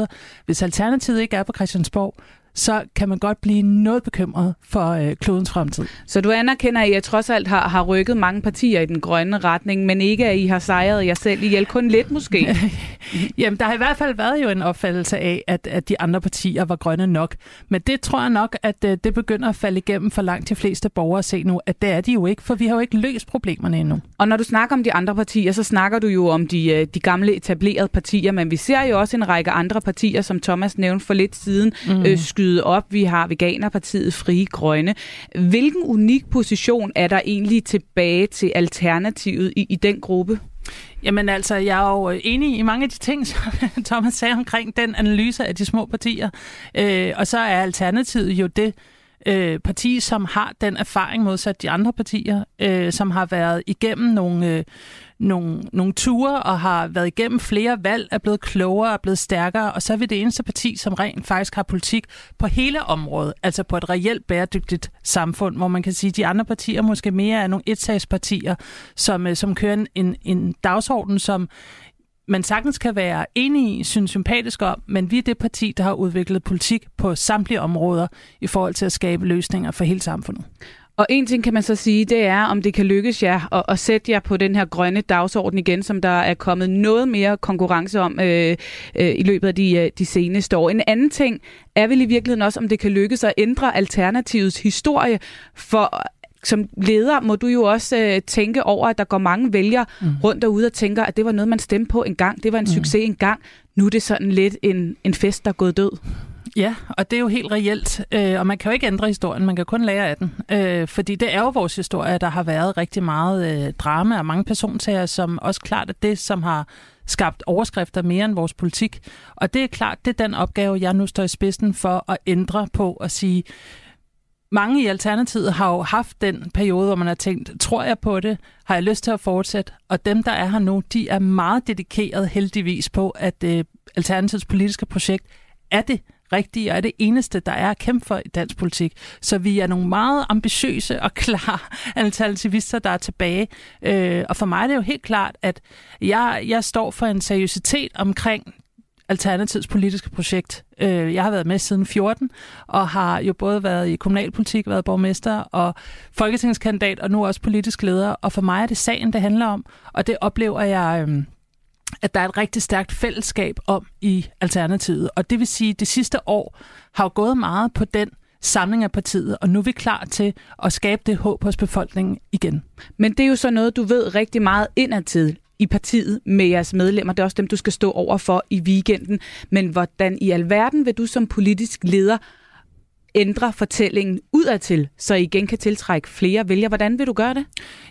Hvis alternativet ikke er på Christiansborg, så kan man godt blive noget bekymret for øh, klodens fremtid. Så du anerkender, at I trods alt har, har rykket mange partier i den grønne retning, men ikke at I har sejret jer selv ihjel, kun lidt måske? Jamen, der har i hvert fald været jo en opfattelse af, at, at de andre partier var grønne nok. Men det tror jeg nok, at øh, det begynder at falde igennem for langt de fleste borgere at se nu, at det er de jo ikke, for vi har jo ikke løst problemerne endnu. Og når du snakker om de andre partier, så snakker du jo om de, øh, de gamle etablerede partier, men vi ser jo også en række andre partier, som Thomas nævnte for lidt siden, mm. øh, skyde op. Vi har Veganerpartiet Frie Grønne. Hvilken unik position er der egentlig tilbage til Alternativet i, i den gruppe? Jamen altså, jeg er jo øh, enig i mange af de ting, som Thomas sagde omkring den analyse af de små partier. Øh, og så er Alternativet jo det øh, parti, som har den erfaring modsat de andre partier, øh, som har været igennem nogle... Øh, nogle, nogle ture og har været igennem flere valg, er blevet klogere, er blevet stærkere, og så er vi det eneste parti, som rent faktisk har politik på hele området, altså på et reelt bæredygtigt samfund, hvor man kan sige, at de andre partier måske mere er nogle etsagspartier, som, øh, som kører en, en dagsorden, som man sagtens kan være enig i, synes sympatisk om, men vi er det parti, der har udviklet politik på samtlige områder i forhold til at skabe løsninger for hele samfundet. Og en ting kan man så sige, det er, om det kan lykkes jer at, at sætte jer på den her grønne dagsorden igen, som der er kommet noget mere konkurrence om øh, øh, i løbet af de, øh, de seneste år. En anden ting er vel i virkeligheden også, om det kan lykkes at ændre Alternativets historie, for som leder må du jo også øh, tænke over, at der går mange vælgere mm. rundt derude og tænker, at det var noget, man stemte på en gang. Det var en mm. succes en gang. Nu er det sådan lidt en, en fest, der er gået død. Ja, og det er jo helt reelt, øh, og man kan jo ikke ændre historien, man kan kun lære af den. Øh, fordi det er jo vores historie, der har været rigtig meget øh, drama og mange personsager, som også klart er det, som har skabt overskrifter mere end vores politik. Og det er klart, det er den opgave, jeg nu står i spidsen for at ændre på og sige, mange i Alternativet har jo haft den periode, hvor man har tænkt, tror jeg på det? Har jeg lyst til at fortsætte? Og dem, der er her nu, de er meget dedikeret heldigvis på, at øh, Alternativets politiske projekt er det rigtige, og er det eneste, der er at kæmpe for i dansk politik. Så vi er nogle meget ambitiøse og klare alternativister, der er tilbage. Øh, og for mig er det jo helt klart, at jeg, jeg står for en seriøsitet omkring Alternativets politiske projekt. Øh, jeg har været med siden 14, og har jo både været i kommunalpolitik, været borgmester og folketingskandidat, og nu også politisk leder. Og for mig er det sagen, det handler om, og det oplever jeg... Øh, at der er et rigtig stærkt fællesskab om i Alternativet. Og det vil sige, at det sidste år har jo gået meget på den samling af partiet, og nu er vi klar til at skabe det håb hos befolkningen igen. Men det er jo så noget, du ved rigtig meget indadtil i partiet med jeres medlemmer. Det er også dem, du skal stå over for i weekenden. Men hvordan i alverden vil du som politisk leder ændre fortællingen udadtil, så I igen kan tiltrække flere vælgere. Hvordan vil du gøre det?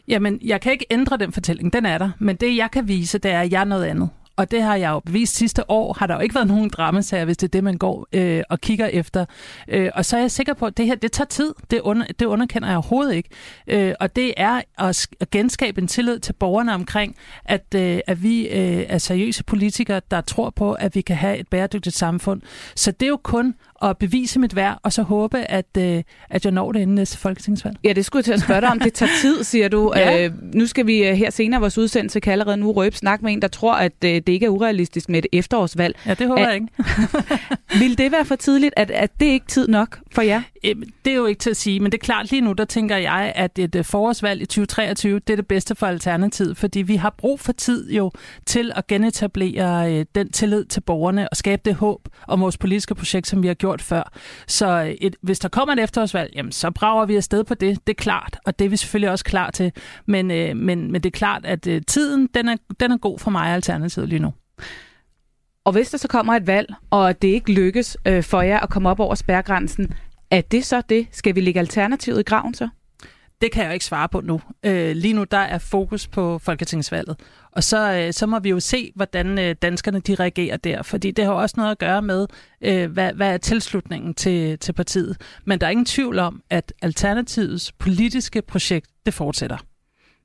Jamen, jeg kan ikke ændre den fortælling, den er der. Men det, jeg kan vise, det er, at jeg er noget andet. Og det har jeg jo bevist sidste år, har der jo ikke været nogen dramasager, hvis det er det, man går øh, og kigger efter. Øh, og så er jeg sikker på, at det her, det tager tid. Det, under, det underkender jeg overhovedet ikke. Øh, og det er at, at genskabe en tillid til borgerne omkring, at, øh, at vi øh, er seriøse politikere, der tror på, at vi kan have et bæredygtigt samfund. Så det er jo kun at bevise mit værd, og så håbe, at, øh, at jeg når det inden næste folketingsvalg. Ja, det skulle jeg til at spørge dig om. Det tager tid, siger du. ja. øh, nu skal vi øh, her senere vores udsendelse kan allerede nu røbe snak med en, der tror, at øh, det ikke er urealistisk med et efterårsvalg. Ja, det håber at, jeg ikke. vil det være for tidligt, at, at det ikke tid nok for jer? Det er jo ikke til at sige, men det er klart lige nu, der tænker jeg, at et øh, forårsvalg i 2023, det er det bedste for Alternativet, fordi vi har brug for tid jo til at genetablere øh, den tillid til borgerne og skabe det håb om vores politiske projekt, som vi har gjort før. Så øh, et, hvis der kommer et efterårsvalg, jamen, så brager vi afsted på det. Det er klart, og det er vi selvfølgelig også klar til. Men, øh, men, men det er klart, at øh, tiden den er, den er god for mig og Alternativet lige nu. Og hvis der så kommer et valg, og det ikke lykkes øh, for jer at komme op over spærgrænsen, er det så det? Skal vi lægge alternativet i graven så? Det kan jeg jo ikke svare på nu. Øh, lige nu der er fokus på folketingsvalget. Og så, øh, så må vi jo se, hvordan øh, danskerne de reagerer der. Fordi det har også noget at gøre med, øh, hvad, hvad er tilslutningen til, til partiet. Men der er ingen tvivl om, at Alternativets politiske projekt, det fortsætter.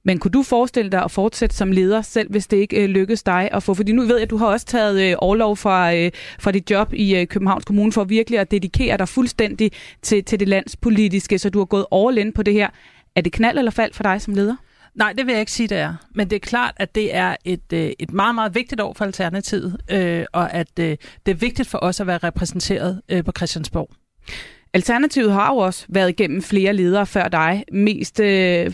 Men kunne du forestille dig at fortsætte som leder, selv hvis det ikke øh, lykkes dig at få? Fordi nu ved jeg, at du har også taget øh, overlov fra, øh, fra dit job i øh, Københavns Kommune for virkelig at dedikere dig fuldstændig til, til det landspolitiske, så du har gået all in på det her. Er det knald eller fald for dig som leder? Nej, det vil jeg ikke sige, det er. Men det er klart, at det er et, øh, et meget, meget vigtigt år for Alternativet, øh, og at øh, det er vigtigt for os at være repræsenteret øh, på Christiansborg. Alternativet har jo også været igennem flere ledere før dig. Mest, øh,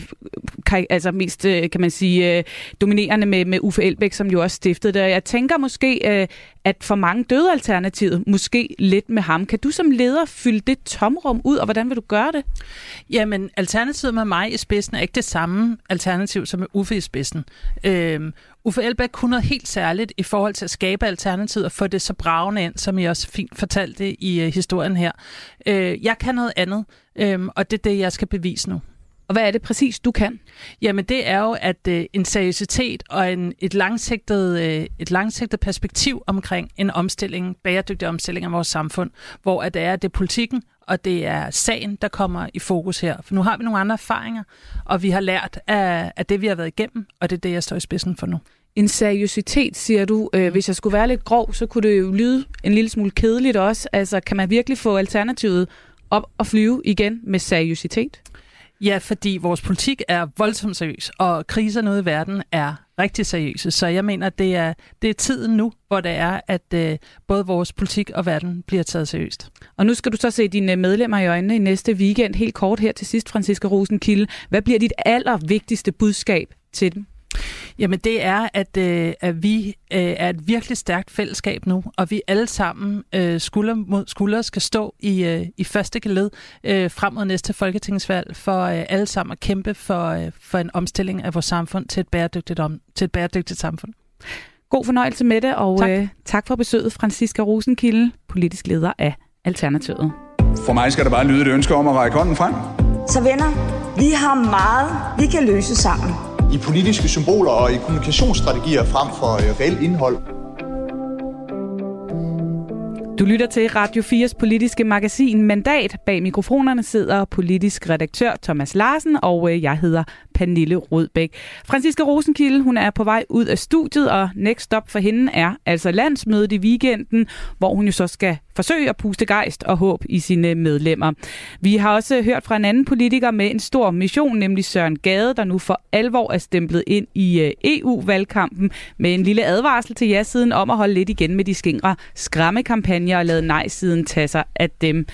kan, altså mest øh, kan man sige, øh, dominerende med, med Uffe Elbæk, som jo også stiftede det. Jeg tænker måske, øh, at for mange døde Alternativet, måske lidt med ham. Kan du som leder fylde det tomrum ud, og hvordan vil du gøre det? Jamen, Alternativet med mig i spidsen er ikke det samme alternativ som med Uffe i spidsen. Øh, Uffe Elbæk kunne noget helt særligt i forhold til at skabe alternativet og få det så bravende ind, som I også fint fortalte i uh, historien her. Uh, jeg kan noget andet, um, og det er det, jeg skal bevise nu. Og hvad er det præcis, du kan? Jamen det er jo, at uh, en seriøsitet og en, et, langsigtet, uh, et langsigtet perspektiv omkring en omstilling, bæredygtig omstilling af vores samfund, hvor at det er, det er politikken og det er sagen, der kommer i fokus her. For nu har vi nogle andre erfaringer, og vi har lært af, af det, vi har været igennem, og det er det, jeg står i spidsen for nu. En seriøsitet, siger du. Øh, hvis jeg skulle være lidt grov, så kunne det jo lyde en lille smule kedeligt også. Altså, kan man virkelig få alternativet op og flyve igen med seriøsitet? Ja, fordi vores politik er voldsomt seriøs, og kriser ude i verden er rigtig seriøse. Så jeg mener, det er, det er tiden nu, hvor det er, at øh, både vores politik og verden bliver taget seriøst. Og nu skal du så se dine øh, medlemmer i øjnene i næste weekend. Helt kort her til sidst, Franziska Rosenkilde. Hvad bliver dit allervigtigste budskab til dem? Jamen det er, at, øh, at vi øh, er et virkelig stærkt fællesskab nu, og vi alle sammen øh, skulder mod skulder skal stå i, øh, i første geled øh, frem mod næste folketingsvalg for øh, alle sammen at kæmpe for, øh, for en omstilling af vores samfund til et bæredygtigt, om, til et bæredygtigt samfund. God fornøjelse med det, og tak, øh, tak for besøget, Franziska Rosenkilde, politisk leder af Alternativet. For mig skal der bare lyde et ønske om at række hånden frem. Så venner, vi har meget, vi kan løse sammen i politiske symboler og i kommunikationsstrategier frem for øh, reelt indhold. Du lytter til Radio 4's politiske magasin Mandat. Bag mikrofonerne sidder politisk redaktør Thomas Larsen, og øh, jeg hedder Pernille Rødbæk. Franziska Rosenkilde, hun er på vej ud af studiet, og next stop for hende er altså landsmødet i weekenden, hvor hun jo så skal forsøge at puste gejst og håb i sine medlemmer. Vi har også hørt fra en anden politiker med en stor mission, nemlig Søren Gade, der nu for alvor er stemplet ind i øh, EU-valgkampen med en lille advarsel til ja-siden om at holde lidt igen med de skingre skræmmekampagner og lade nej-siden tage sig af dem.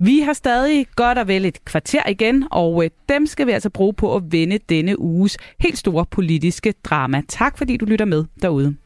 Vi har stadig godt og vel et kvarter igen, og øh, dem skal vi altså bruge på at vende denne uges helt store politiske drama. Tak fordi du lytter med derude.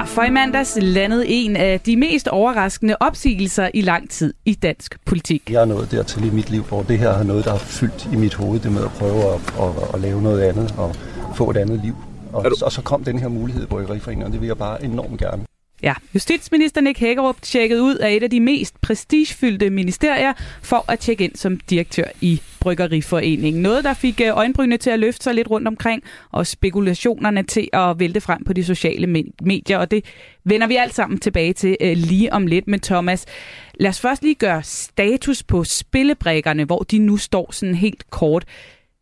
Ja, for i mandags landede en af de mest overraskende opsigelser i lang tid i dansk politik. Jeg er nået dertil i mit liv, hvor det her er noget, der har fyldt i mit hoved, det med at prøve at, at, at lave noget andet og få et andet liv. Og, og så kom den her mulighed i Bryggeriforeningen, og det vil jeg bare enormt gerne. Ja, justitsminister Nick Hækkerup tjekkede ud af et af de mest prestigefyldte ministerier for at tjekke ind som direktør i Bryggeriforening. Noget, der fik øh, øjenbrynene til at løfte sig lidt rundt omkring, og spekulationerne til at vælte frem på de sociale medier, og det vender vi alt sammen tilbage til øh, lige om lidt med Thomas. Lad os først lige gøre status på spillebrækkerne, hvor de nu står sådan helt kort.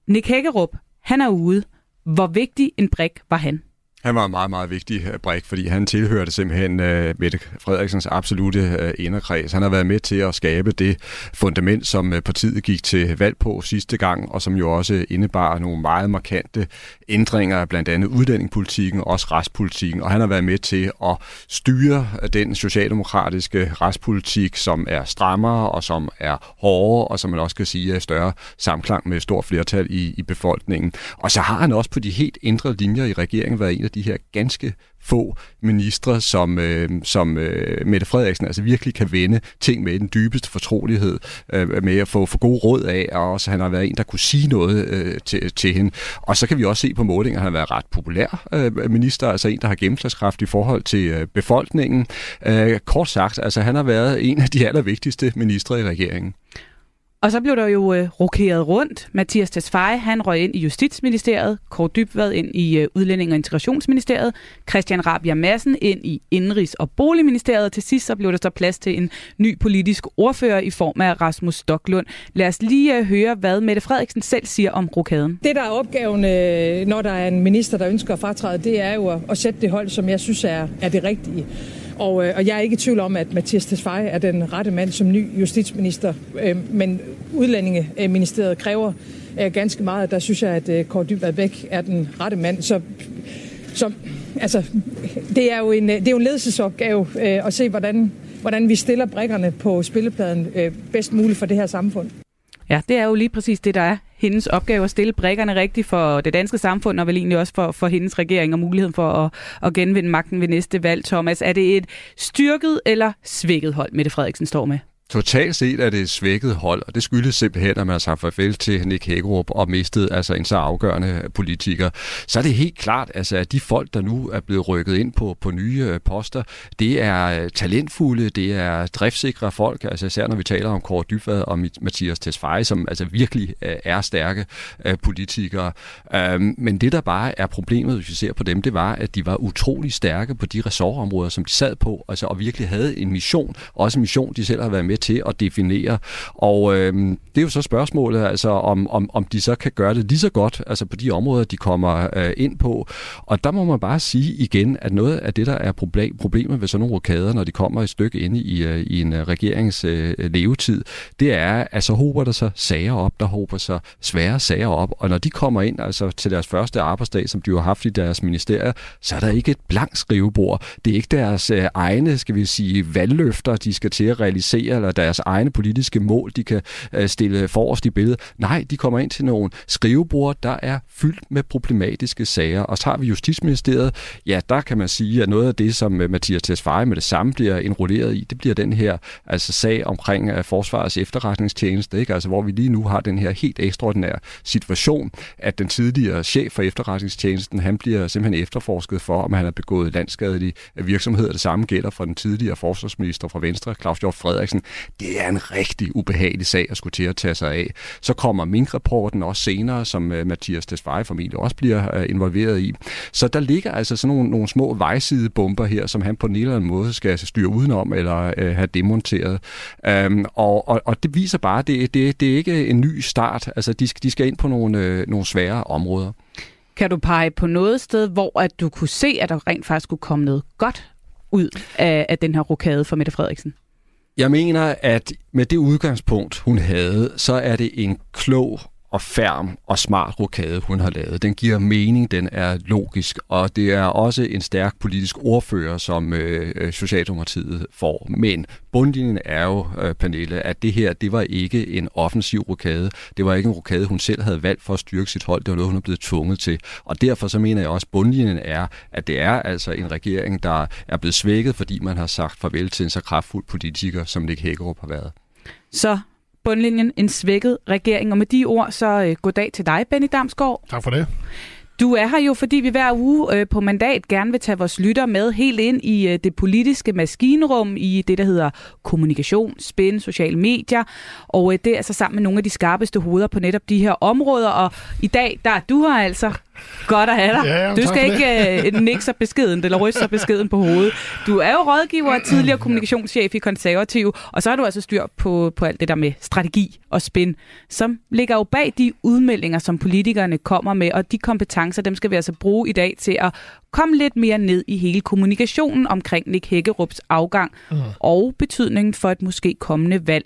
Nick Hækkerup, han er ude. Hvor vigtig en brik var han? Han var en meget, meget vigtig øh, brik, fordi han tilhørte simpelthen uh, Mette Frederiksens absolute uh, inderkreds. Han har været med til at skabe det fundament, som uh, partiet gik til valg på sidste gang, og som jo også indebar nogle meget markante ændringer blandt andet uddanningpolitikken og også retspolitikken. Og han har været med til at styre den socialdemokratiske retspolitik, som er strammere og som er hårdere, og som man også kan sige er større samklang med stort flertal i, i befolkningen. Og så har han også på de helt indre linjer i regeringen været en af de her ganske få ministre, som, øh, som øh, Mette Frederiksen altså virkelig kan vende ting med den dybeste fortrolighed, øh, med at få for gode råd af, og også han har været en, der kunne sige noget øh, til, til hende. Og så kan vi også se på målinger, at han har været ret populær øh, minister, altså en, der har gennemslagskraft i forhold til øh, befolkningen. Øh, kort sagt, altså han har været en af de allervigtigste ministre i regeringen. Og så blev der jo øh, rokeret rundt. Mathias Tesfaye, han røg ind i Justitsministeriet, Kåre Dybvad ind i øh, Udlænding- og Integrationsministeriet, Christian Rabia Madsen ind i Indrigs- og Boligministeriet, og til sidst så blev der så plads til en ny politisk ordfører i form af Rasmus Stoklund. Lad os lige øh, høre, hvad Mette Frederiksen selv siger om rokaden. Det, der er opgaven, øh, når der er en minister, der ønsker at fratræde, det er jo at, at sætte det hold, som jeg synes er, er det rigtige. Og, øh, og jeg er ikke i tvivl om, at Mathias Tesfaye er den rette mand som ny justitsminister, øh, men udlændingeministeriet kræver øh, ganske meget. Der synes jeg, at øh, Kåre Dybvad Bæk er den rette mand. Så, så altså, det er jo en, øh, det er jo en ledelsesopgave øh, at se, hvordan, hvordan vi stiller brækkerne på spillepladen øh, bedst muligt for det her samfund. Ja, det er jo lige præcis det, der er hendes opgave at stille brækkerne rigtigt for det danske samfund, og vel egentlig også for, for hendes regering og muligheden for at, at genvinde magten ved næste valg. Thomas, er det et styrket eller svækket hold, Mette Frederiksen står med? Totalt set er det et svækket hold, og det skyldes simpelthen, at man har sagt farvel til Nick Hækkerup og mistet altså en så afgørende politiker. Så er det helt klart, altså, at de folk, der nu er blevet rykket ind på, på nye øh, poster, det er øh, talentfulde, det er driftsikre folk, altså især når vi taler om Kåre Dybvad og Mathias Tesfaye, som altså virkelig øh, er stærke politikere. Øhm, men det, der bare er problemet, hvis vi ser på dem, det var, at de var utrolig stærke på de ressortområder, som de sad på, altså, og virkelig havde en mission, også en mission, de selv har været med til at definere. Og øh, det er jo så spørgsmålet, altså om, om, om de så kan gøre det lige så godt, altså på de områder, de kommer øh, ind på. Og der må man bare sige igen, at noget af det, der er problem, problemet ved sådan nogle rokader, når de kommer et stykke ind i, øh, i en øh, regerings øh, levetid, det er, at så håber der sig sager op, der håber sig svære sager op, og når de kommer ind altså til deres første arbejdsdag, som de har haft i deres ministerier, så er der ikke et blankt skrivebord. Det er ikke deres øh, egne, skal vi sige, valgløfter, de skal til at realisere, eller deres egne politiske mål, de kan øh, stille forrest i billedet. Nej, de kommer ind til nogle skrivebord, der er fyldt med problematiske sager. Og så har vi Justitsministeriet. Ja, der kan man sige, at noget af det, som øh, Mathias Tesfaye med det samme bliver enrolleret i, det bliver den her altså sag omkring øh, Forsvarets efterretningstjeneste, ikke? Altså, hvor vi lige nu har den her helt ekstraordinære situation, at den tidligere chef for efterretningstjenesten, han bliver simpelthen efterforsket for, om han har begået landskadelig virksomhed. Det samme gælder for den tidligere forsvarsminister fra Venstre, Claus Hjort Frederiksen. Det er en rigtig ubehagelig sag at skulle til at tage sig af. Så kommer minkrapporten også senere, som øh, Mathias Tesfaye formentlig også bliver øh, involveret i. Så der ligger altså sådan nogle, nogle små vejsidebomber her, som han på en eller anden måde skal styre udenom eller øh, have demonteret. Um, og, og, og det viser bare, at det, det, det er ikke en ny start. Altså, de, de skal ind på nogle, øh, nogle svære områder. Kan du pege på noget sted, hvor at du kunne se, at der rent faktisk kunne komme noget godt ud af, af den her rokade for Mette Frederiksen? Jeg mener, at med det udgangspunkt, hun havde, så er det en klog og færm og smart rokade, hun har lavet. Den giver mening, den er logisk, og det er også en stærk politisk ordfører, som øh, øh, Socialdemokratiet får. Men bundlinjen er jo, øh, Pernille, at det her, det var ikke en offensiv rokade. Det var ikke en rokade, hun selv havde valgt for at styrke sit hold. Det var noget, hun er blevet tvunget til. Og derfor så mener jeg også, at bundlinjen er, at det er altså en regering, der er blevet svækket, fordi man har sagt farvel til en så kraftfuld politiker, som Nick Hækkerup har været. Så bundlinjen en svækket regering. Og med de ord, så øh, goddag til dig, Benny Damsgaard. Tak for det. Du er her jo, fordi vi hver uge øh, på mandat gerne vil tage vores lytter med helt ind i øh, det politiske maskinrum, i det, der hedder kommunikation, spænd, sociale medier. Og øh, det er altså sammen med nogle af de skarpeste hoveder på netop de her områder. Og i dag, der er du her altså. Godt at have dig. Ja, du skal ikke uh, nikke så beskeden eller ryste så beskeden på hovedet. Du er jo rådgiver og tidligere kommunikationschef i Konservativ, og så har du altså styr på, på alt det der med strategi og spin, som ligger jo bag de udmeldinger, som politikerne kommer med, og de kompetencer, dem skal vi altså bruge i dag til at komme lidt mere ned i hele kommunikationen omkring Nick Hækkerups afgang mm. og betydningen for et måske kommende valg.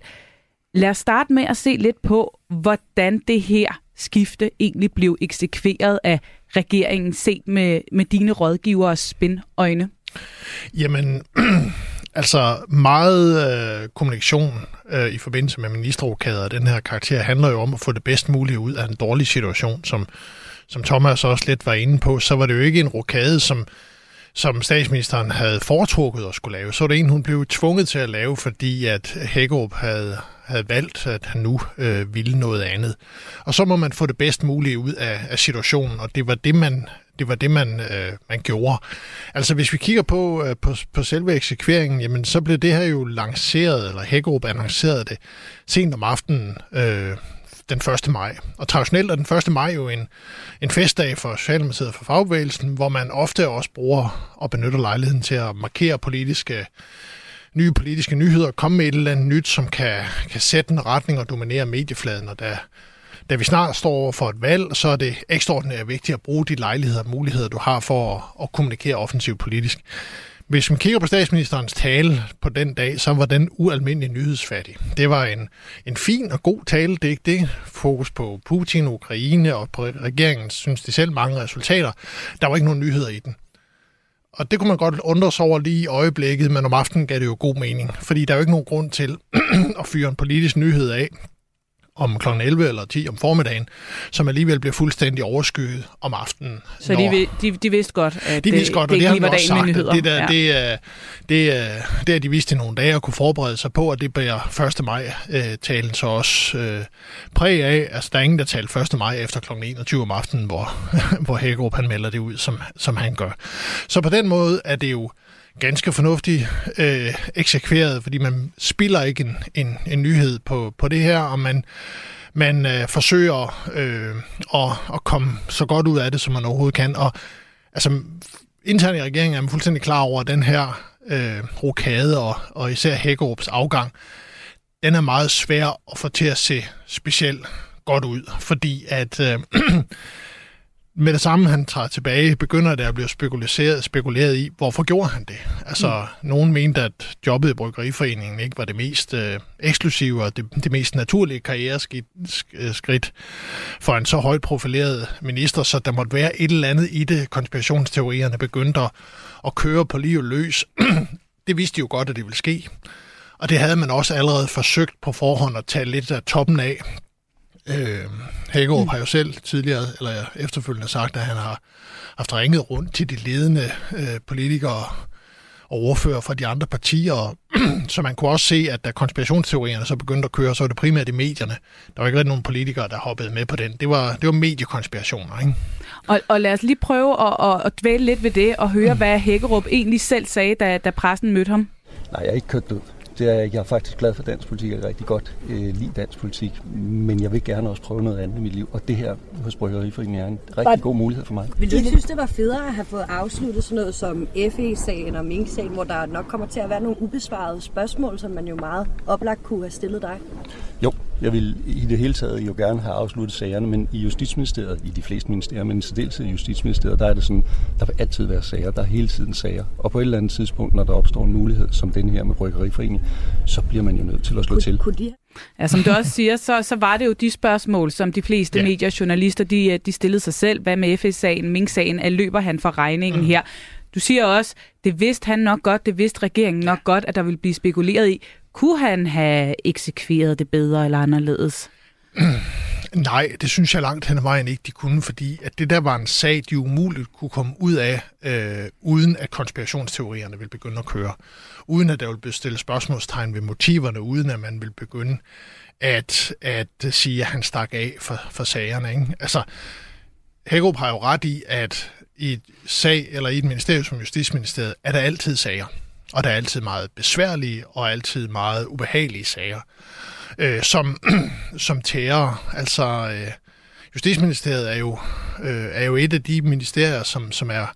Lad os starte med at se lidt på, hvordan det her skifte egentlig blev eksekveret af regeringen set med, med dine rådgivers spindøjne? Jamen, altså meget øh, kommunikation øh, i forbindelse med ministerrokader af den her karakter handler jo om at få det bedst mulige ud af en dårlig situation, som, som Thomas også lidt var inde på. Så var det jo ikke en rokade, som som statsministeren havde foretrukket at skulle lave, så var det en, hun blev tvunget til at lave, fordi at Hækkerup havde, havde valgt, at han nu øh, ville noget andet. Og så må man få det bedst mulige ud af, af situationen, og det var det, man, det var det, man, øh, man gjorde. Altså hvis vi kigger på, øh, på, på selve eksekveringen, jamen så blev det her jo lanceret, eller Hækkerup annoncerede det sent om aftenen øh, den 1. maj. Og traditionelt er den 1. maj jo en, en festdag for Socialdemokratiet og for fagbevægelsen, hvor man ofte også bruger og benytter lejligheden til at markere politiske nye politiske nyheder, komme med et eller andet nyt, som kan, kan sætte en retning og dominere mediefladen. Og da, da vi snart står over for et valg, så er det ekstraordinært vigtigt at bruge de lejligheder og muligheder, du har for at, at kommunikere offensivt politisk hvis man kigger på statsministerens tale på den dag, så var den ualmindelig nyhedsfattig. Det var en, en fin og god tale, det er ikke det. Fokus på Putin, Ukraine og på regeringen synes de selv mange resultater. Der var ikke nogen nyheder i den. Og det kunne man godt undre sig over lige i øjeblikket, men om aftenen gav det jo god mening. Fordi der er jo ikke nogen grund til at fyre en politisk nyhed af, om kl. 11 eller 10 om formiddagen, som alligevel bliver fuldstændig overskyet om aftenen. Så de, vi- de, de vidste godt, at de vidste godt, og det, det har ikke lige var dagen sagt, nyheder. det, der, Ja. det, er, det, er, det er de vidste i nogle dage at kunne forberede sig på, og det bærer 1. maj-talen så også øh, præg af. Altså, der er ingen, der talte 1. maj efter kl. 21 om aftenen, hvor, hvor Hækkerup han melder det ud, som, som han gør. Så på den måde er det jo ganske fornuftigt øh, eksekveret, fordi man spiller ikke en, en, en nyhed på, på det her, og man, man øh, forsøger øh, at, at komme så godt ud af det, som man overhovedet kan. Og altså, internt i regeringen er man fuldstændig klar over, at den her øh, rokade og, og især Hækkerups afgang, den er meget svær at få til at se specielt godt ud, fordi at øh, med det samme, han træder tilbage, begynder det at blive spekuleret, spekuleret i, hvorfor gjorde han det? Altså, mm. nogen mente, at jobbet i Bryggeriforeningen ikke var det mest øh, eksklusive og det, det mest naturlige karriereskridt sk- skridt for en så højt profileret minister, så der måtte være et eller andet i det, konspirationsteorierne begyndte at, at køre på liv løs. det vidste de jo godt, at det ville ske. Og det havde man også allerede forsøgt på forhånd at tage lidt af toppen af. Øh, Hækkerup har jo selv tidligere, eller efterfølgende sagt, at han har haft ringet rundt til de ledende øh, politikere og ordfører fra de andre partier, så man kunne også se, at da konspirationsteorierne så begyndte at køre, så var det primært i medierne. Der var ikke rigtig nogen politikere, der hoppede med på den. Det var, det var mediekonspirationer, ikke? Og, og lad os lige prøve at, at, at dvæle lidt ved det og høre, mm. hvad Hækkerup egentlig selv sagde, da, da pressen mødte ham. Nej, jeg er ikke kørt død. Det er, jeg er faktisk glad for dansk politik. Jeg er rigtig godt øh, lide dansk politik. Men jeg vil gerne også prøve noget andet i mit liv. Og det her hos Bryggeriforeningen er en rigtig Var- god mulighed for mig. Vil du ikke synes, det var federe at have fået afsluttet sådan noget som FE-sagen og Mink-sagen, hvor der nok kommer til at være nogle ubesvarede spørgsmål, som man jo meget oplagt kunne have stillet dig? Jo, jeg vil i det hele taget jo gerne have afsluttet sagerne, men i Justitsministeriet, i de fleste ministerier, men i særdeleshed i Justitsministeriet, der er det sådan, der vil altid være sager, der er hele tiden sager. Og på et eller andet tidspunkt, når der opstår en mulighed, som den her med Bryggeriforeningen, så bliver man jo nødt til at slå til. Kunne de Ja, som du også siger, så, så var det jo de spørgsmål, som de fleste ja. medier og journalister, de, øh, de stillede sig selv. Hvad med FS-sagen, Mink-sagen, at løber han for regningen mm. her? Du siger også, det vidste han nok godt, det vidste regeringen nok godt, at der ville blive spekuleret i. Kunne han have eksekveret det bedre eller anderledes? Nej, det synes jeg langt hen ad vejen ikke, de kunne, fordi at det der var en sag, de umuligt kunne komme ud af, øh, uden at konspirationsteorierne ville begynde at køre. Uden at der ville blive stillet spørgsmålstegn ved motiverne, uden at man ville begynde at, at sige, at han stak af for, for sagerne. Ikke? Altså, Hækkerup har jo ret i, at i et sag eller i et ministerium som Justitsministeriet, er der altid sager. Og der er altid meget besværlige og altid meget ubehagelige sager, øh, som, som tærer. Altså, øh, Justitsministeriet er jo, øh, er jo et af de ministerier, som, som er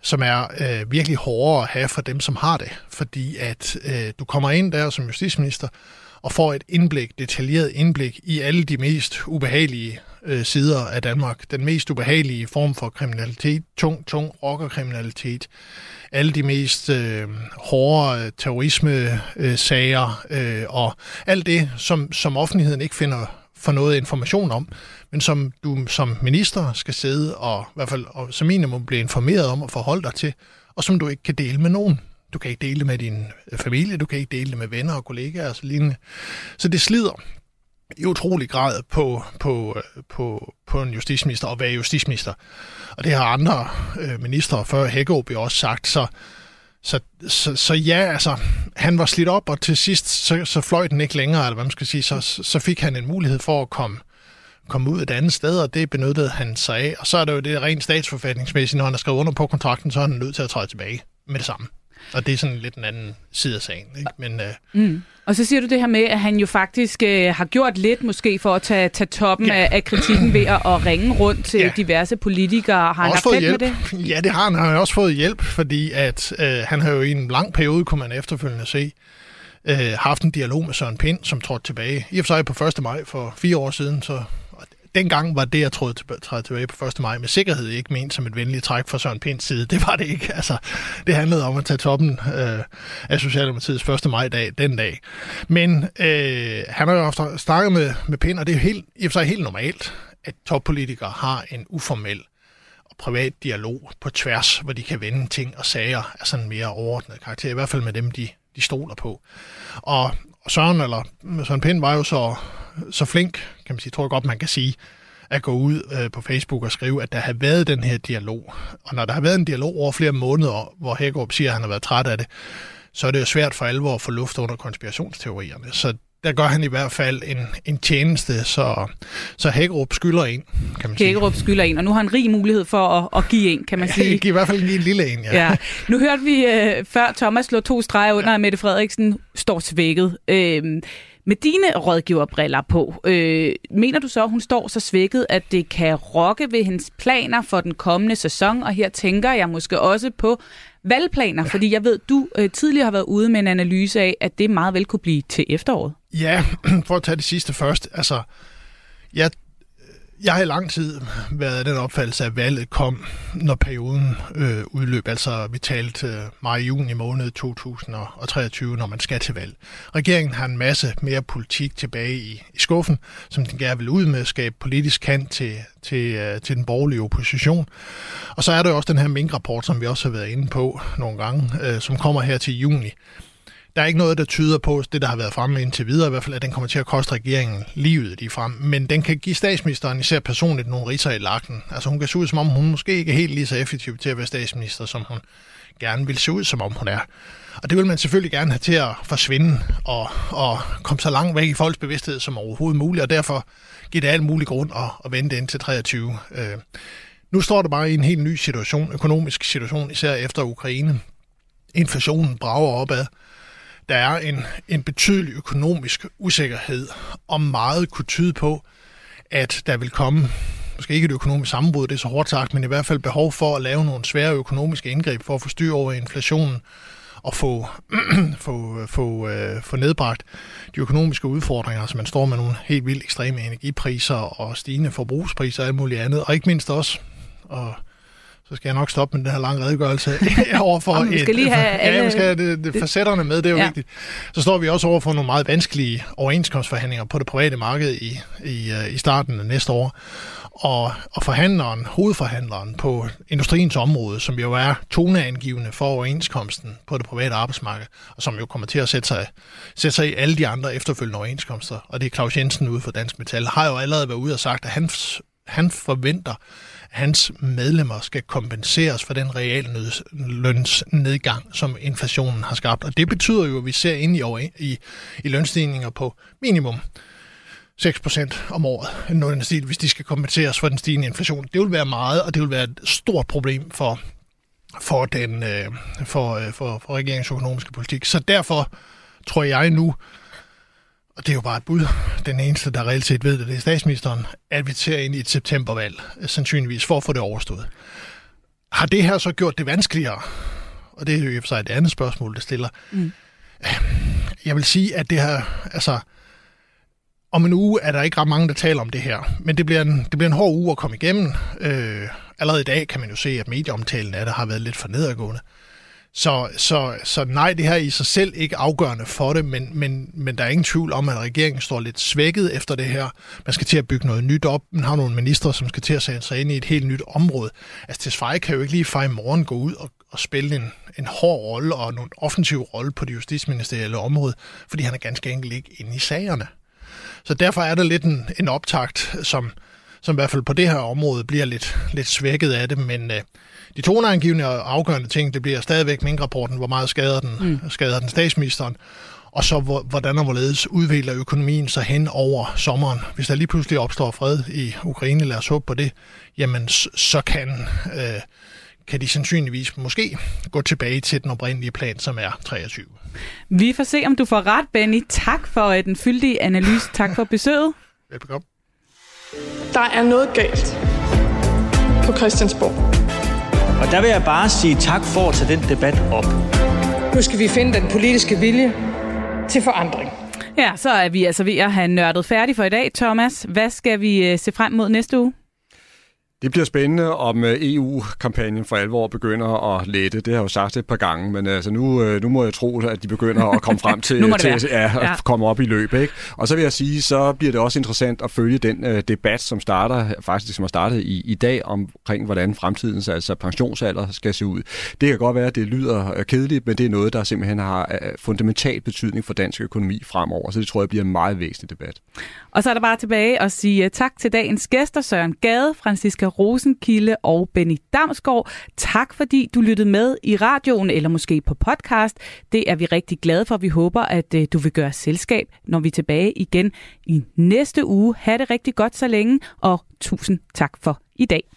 som er øh, virkelig hårdere at have for dem, som har det. Fordi at øh, du kommer ind der som justitsminister og får et indblik, detaljeret indblik i alle de mest ubehagelige øh, sider af Danmark. Den mest ubehagelige form for kriminalitet, tung, tung rockerkriminalitet, alle de mest øh, hårde øh, terrorisme-sager øh, og alt det, som, som offentligheden ikke finder for noget information om, men som du som minister skal sidde og i hvert fald og som minimum blive informeret om og forholde dig til, og som du ikke kan dele med nogen. Du kan ikke dele det med din familie, du kan ikke dele det med venner og kollegaer og så lignende. Så det slider i utrolig grad på, på, på, på en justitsminister og være justitsminister. Og det har andre øh, ministre før Hækkerup jo også sagt, så, så, så, så ja, altså, han var slidt op, og til sidst, så, så fløj den ikke længere, eller hvad man skal sige, så, så fik han en mulighed for at komme, komme ud et andet sted, og det benyttede han sig af. Og så er det jo det rent statsforfatningsmæssigt, når han har skrevet under på kontrakten, så er han nødt til at træde tilbage med det samme. Og det er sådan lidt en anden side af sagen. Ikke? Men, øh, Mm. Og så siger du det her med, at han jo faktisk øh, har gjort lidt måske for at tage, tage toppen ja. af, af kritikken ved at, at ringe rundt til ja. diverse politikere. Har han også fået hjælp. med det? Ja, det har han. Han har også fået hjælp, fordi at øh, han har jo i en lang periode, kunne man efterfølgende se, øh, haft en dialog med Søren Pind, som trådte tilbage. I og for sig på 1. maj for fire år siden, så dengang var det, jeg trådte tilbage, tilbage på 1. maj med sikkerhed ikke ment som et venligt træk fra Søren Pinds side. Det var det ikke. Altså, det handlede om at tage toppen øh, af Socialdemokratiets 1. maj-dag den dag. Men øh, han har jo ofte snakket med, med Pind, og det er jo helt, i og for sig helt normalt, at toppolitikere har en uformel og privat dialog på tværs, hvor de kan vende ting og sager af sådan en mere overordnet karakter, i hvert fald med dem, de, de stoler på. Og, og Søren, eller Søren Pind var jo så, så flink, kan man sige, tror jeg godt, man kan sige, at gå ud øh, på Facebook og skrive, at der har været den her dialog. Og når der har været en dialog over flere måneder, hvor Hækkerup siger, at han har været træt af det, så er det jo svært for alvor at få luft under konspirationsteorierne. Så der gør han i hvert fald en, en tjeneste, så, så Hækkerup skylder en, kan man sige. Hækkerup skylder en, og nu har han rig mulighed for at, at give en, kan man sige. I hvert fald en lille en, ja. ja. Nu hørte vi øh, før Thomas slå to streger under, at Mette Frederiksen står svækket. Øh, med dine rådgiverbriller på, øh, mener du så, at hun står så svækket, at det kan rokke ved hendes planer for den kommende sæson? Og her tænker jeg måske også på valgplaner, ja. fordi jeg ved, du øh, tidligere har været ude med en analyse af, at det meget vel kunne blive til efteråret. Ja, for at tage det sidste først. Altså, jeg jeg har i lang tid været af den opfattelse, at valget kom, når perioden øh, udløb. Altså, vi talte øh, maj-juni måned 2023, når man skal til valg. Regeringen har en masse mere politik tilbage i, i skuffen, som den gerne vil ud med at skabe politisk kant til, til, øh, til den borgerlige opposition. Og så er der jo også den her minkrapport, som vi også har været inde på nogle gange, øh, som kommer her til juni. Der er ikke noget, der tyder på, det der har været fremme indtil videre, i hvert fald, at den kommer til at koste regeringen livet lige frem. Men den kan give statsministeren især personligt nogle riser i lakken. Altså hun kan se ud, som om hun måske ikke er helt lige så effektiv til at være statsminister, som hun gerne vil se ud, som om hun er. Og det vil man selvfølgelig gerne have til at forsvinde og, og komme så langt væk i folks bevidsthed som overhovedet muligt, og derfor giver det alt muligt grund at, at vente ind til 23. Øh, nu står der bare i en helt ny situation, økonomisk situation, især efter Ukraine. Inflationen brager opad der er en, en betydelig økonomisk usikkerhed, og meget kunne tyde på, at der vil komme, måske ikke et økonomisk sammenbrud, det er så hårdt sagt, men i hvert fald behov for at lave nogle svære økonomiske indgreb for at få styr over inflationen og få, få, få, øh, få nedbragt de økonomiske udfordringer. Altså man står med nogle helt vildt ekstreme energipriser og stigende forbrugspriser og alt muligt andet, og ikke mindst også, og så skal jeg nok stoppe med den her lange redegørelse overfor og et, skal lige have ja, alle, skal have det, det, facetterne med, det er jo ja. vigtigt. Så står vi også over for nogle meget vanskelige overenskomstforhandlinger på det private marked i, i, øh, i starten af næste år. Og, og forhandleren, hovedforhandleren på industriens område, som jo er toneangivende for overenskomsten på det private arbejdsmarked, og som jo kommer til at sætte sig, sætte sig i alle de andre efterfølgende overenskomster, og det er Claus Jensen ude for Dansk Metal, har jo allerede været ude og sagt, at han, han forventer, hans medlemmer skal kompenseres for den reallønsnedgang, som inflationen har skabt. Og det betyder jo, at vi ser ind i, år, i, i lønstigninger på minimum 6% om året, noget stil, hvis de skal kompenseres for den stigende inflation. Det vil være meget, og det vil være et stort problem for, for, den, øh, for, øh, for, for regeringens økonomiske politik. Så derfor tror jeg nu, og det er jo bare et bud, den eneste, der reelt set ved det, det er statsministeren, at vi ser ind i et septembervalg, sandsynligvis for at få det overstået. Har det her så gjort det vanskeligere? Og det er jo i og for sig et andet spørgsmål, det stiller. Mm. Jeg vil sige, at det her, altså, om en uge er der ikke ret mange, der taler om det her, men det bliver en, det bliver en hård uge at komme igennem. Øh, allerede i dag kan man jo se, at medieomtalen af det har været lidt for nedadgående. Så, så, så nej, det her er i sig selv ikke afgørende for det, men, men, men der er ingen tvivl om, at regeringen står lidt svækket efter det her. Man skal til at bygge noget nyt op. Man har nogle ministre, som skal til at sætte sig ind i et helt nyt område. Altså, Tesfaye kan jo ikke lige fra i morgen gå ud og, og spille en, en hård rolle og en offensiv rolle på det justitsministerielle område, fordi han er ganske enkelt ikke inde i sagerne. Så derfor er der lidt en, en optakt, som, som i hvert fald på det her område bliver lidt, lidt svækket af det, men øh, de toneangivende og afgørende ting, det bliver stadigvæk mingrapporten, hvor meget skader den, mm. skader den statsministeren, og så hvordan og hvorledes udvikler økonomien sig hen over sommeren. Hvis der lige pludselig opstår fred i Ukraine, lad os håbe på det, jamen så kan, øh, kan de sandsynligvis måske gå tilbage til den oprindelige plan, som er 23. Vi får se, om du får ret, Benny. Tak for øh, den fyldige analyse. Tak for besøget. Velbekomme. Der er noget galt på Christiansborg. Og der vil jeg bare sige tak for at tage den debat op. Nu skal vi finde den politiske vilje til forandring. Ja, så er vi altså ved at have nørdet færdig for i dag. Thomas, hvad skal vi øh, se frem mod næste uge? Det bliver spændende, om øh, EU-kampagnen for alvor begynder at lette. Det har jeg jo sagt et par gange, men altså nu, øh, nu må jeg tro, at de begynder at komme frem til, til at ja, komme op i løb. Ikke? Og så vil jeg sige, så bliver det også interessant at følge den uh, debat, som starter faktisk som har startet i, i dag, omkring hvordan fremtidens altså pensionsalder skal se ud. Det kan godt være, at det lyder kedeligt, men det er noget, der simpelthen har fundamental betydning for dansk økonomi fremover. Så det tror jeg bliver en meget væsentlig debat. Og så er der bare tilbage at sige øh, tak til dagens gæster, Søren Gade, Franziska Rosenkilde og Benny Damsgaard. Tak fordi du lyttede med i radioen eller måske på podcast. Det er vi rigtig glade for. Vi håber, at øh, du vil gøre selskab, når vi er tilbage igen i næste uge. Ha' det rigtig godt så længe, og tusind tak for i dag.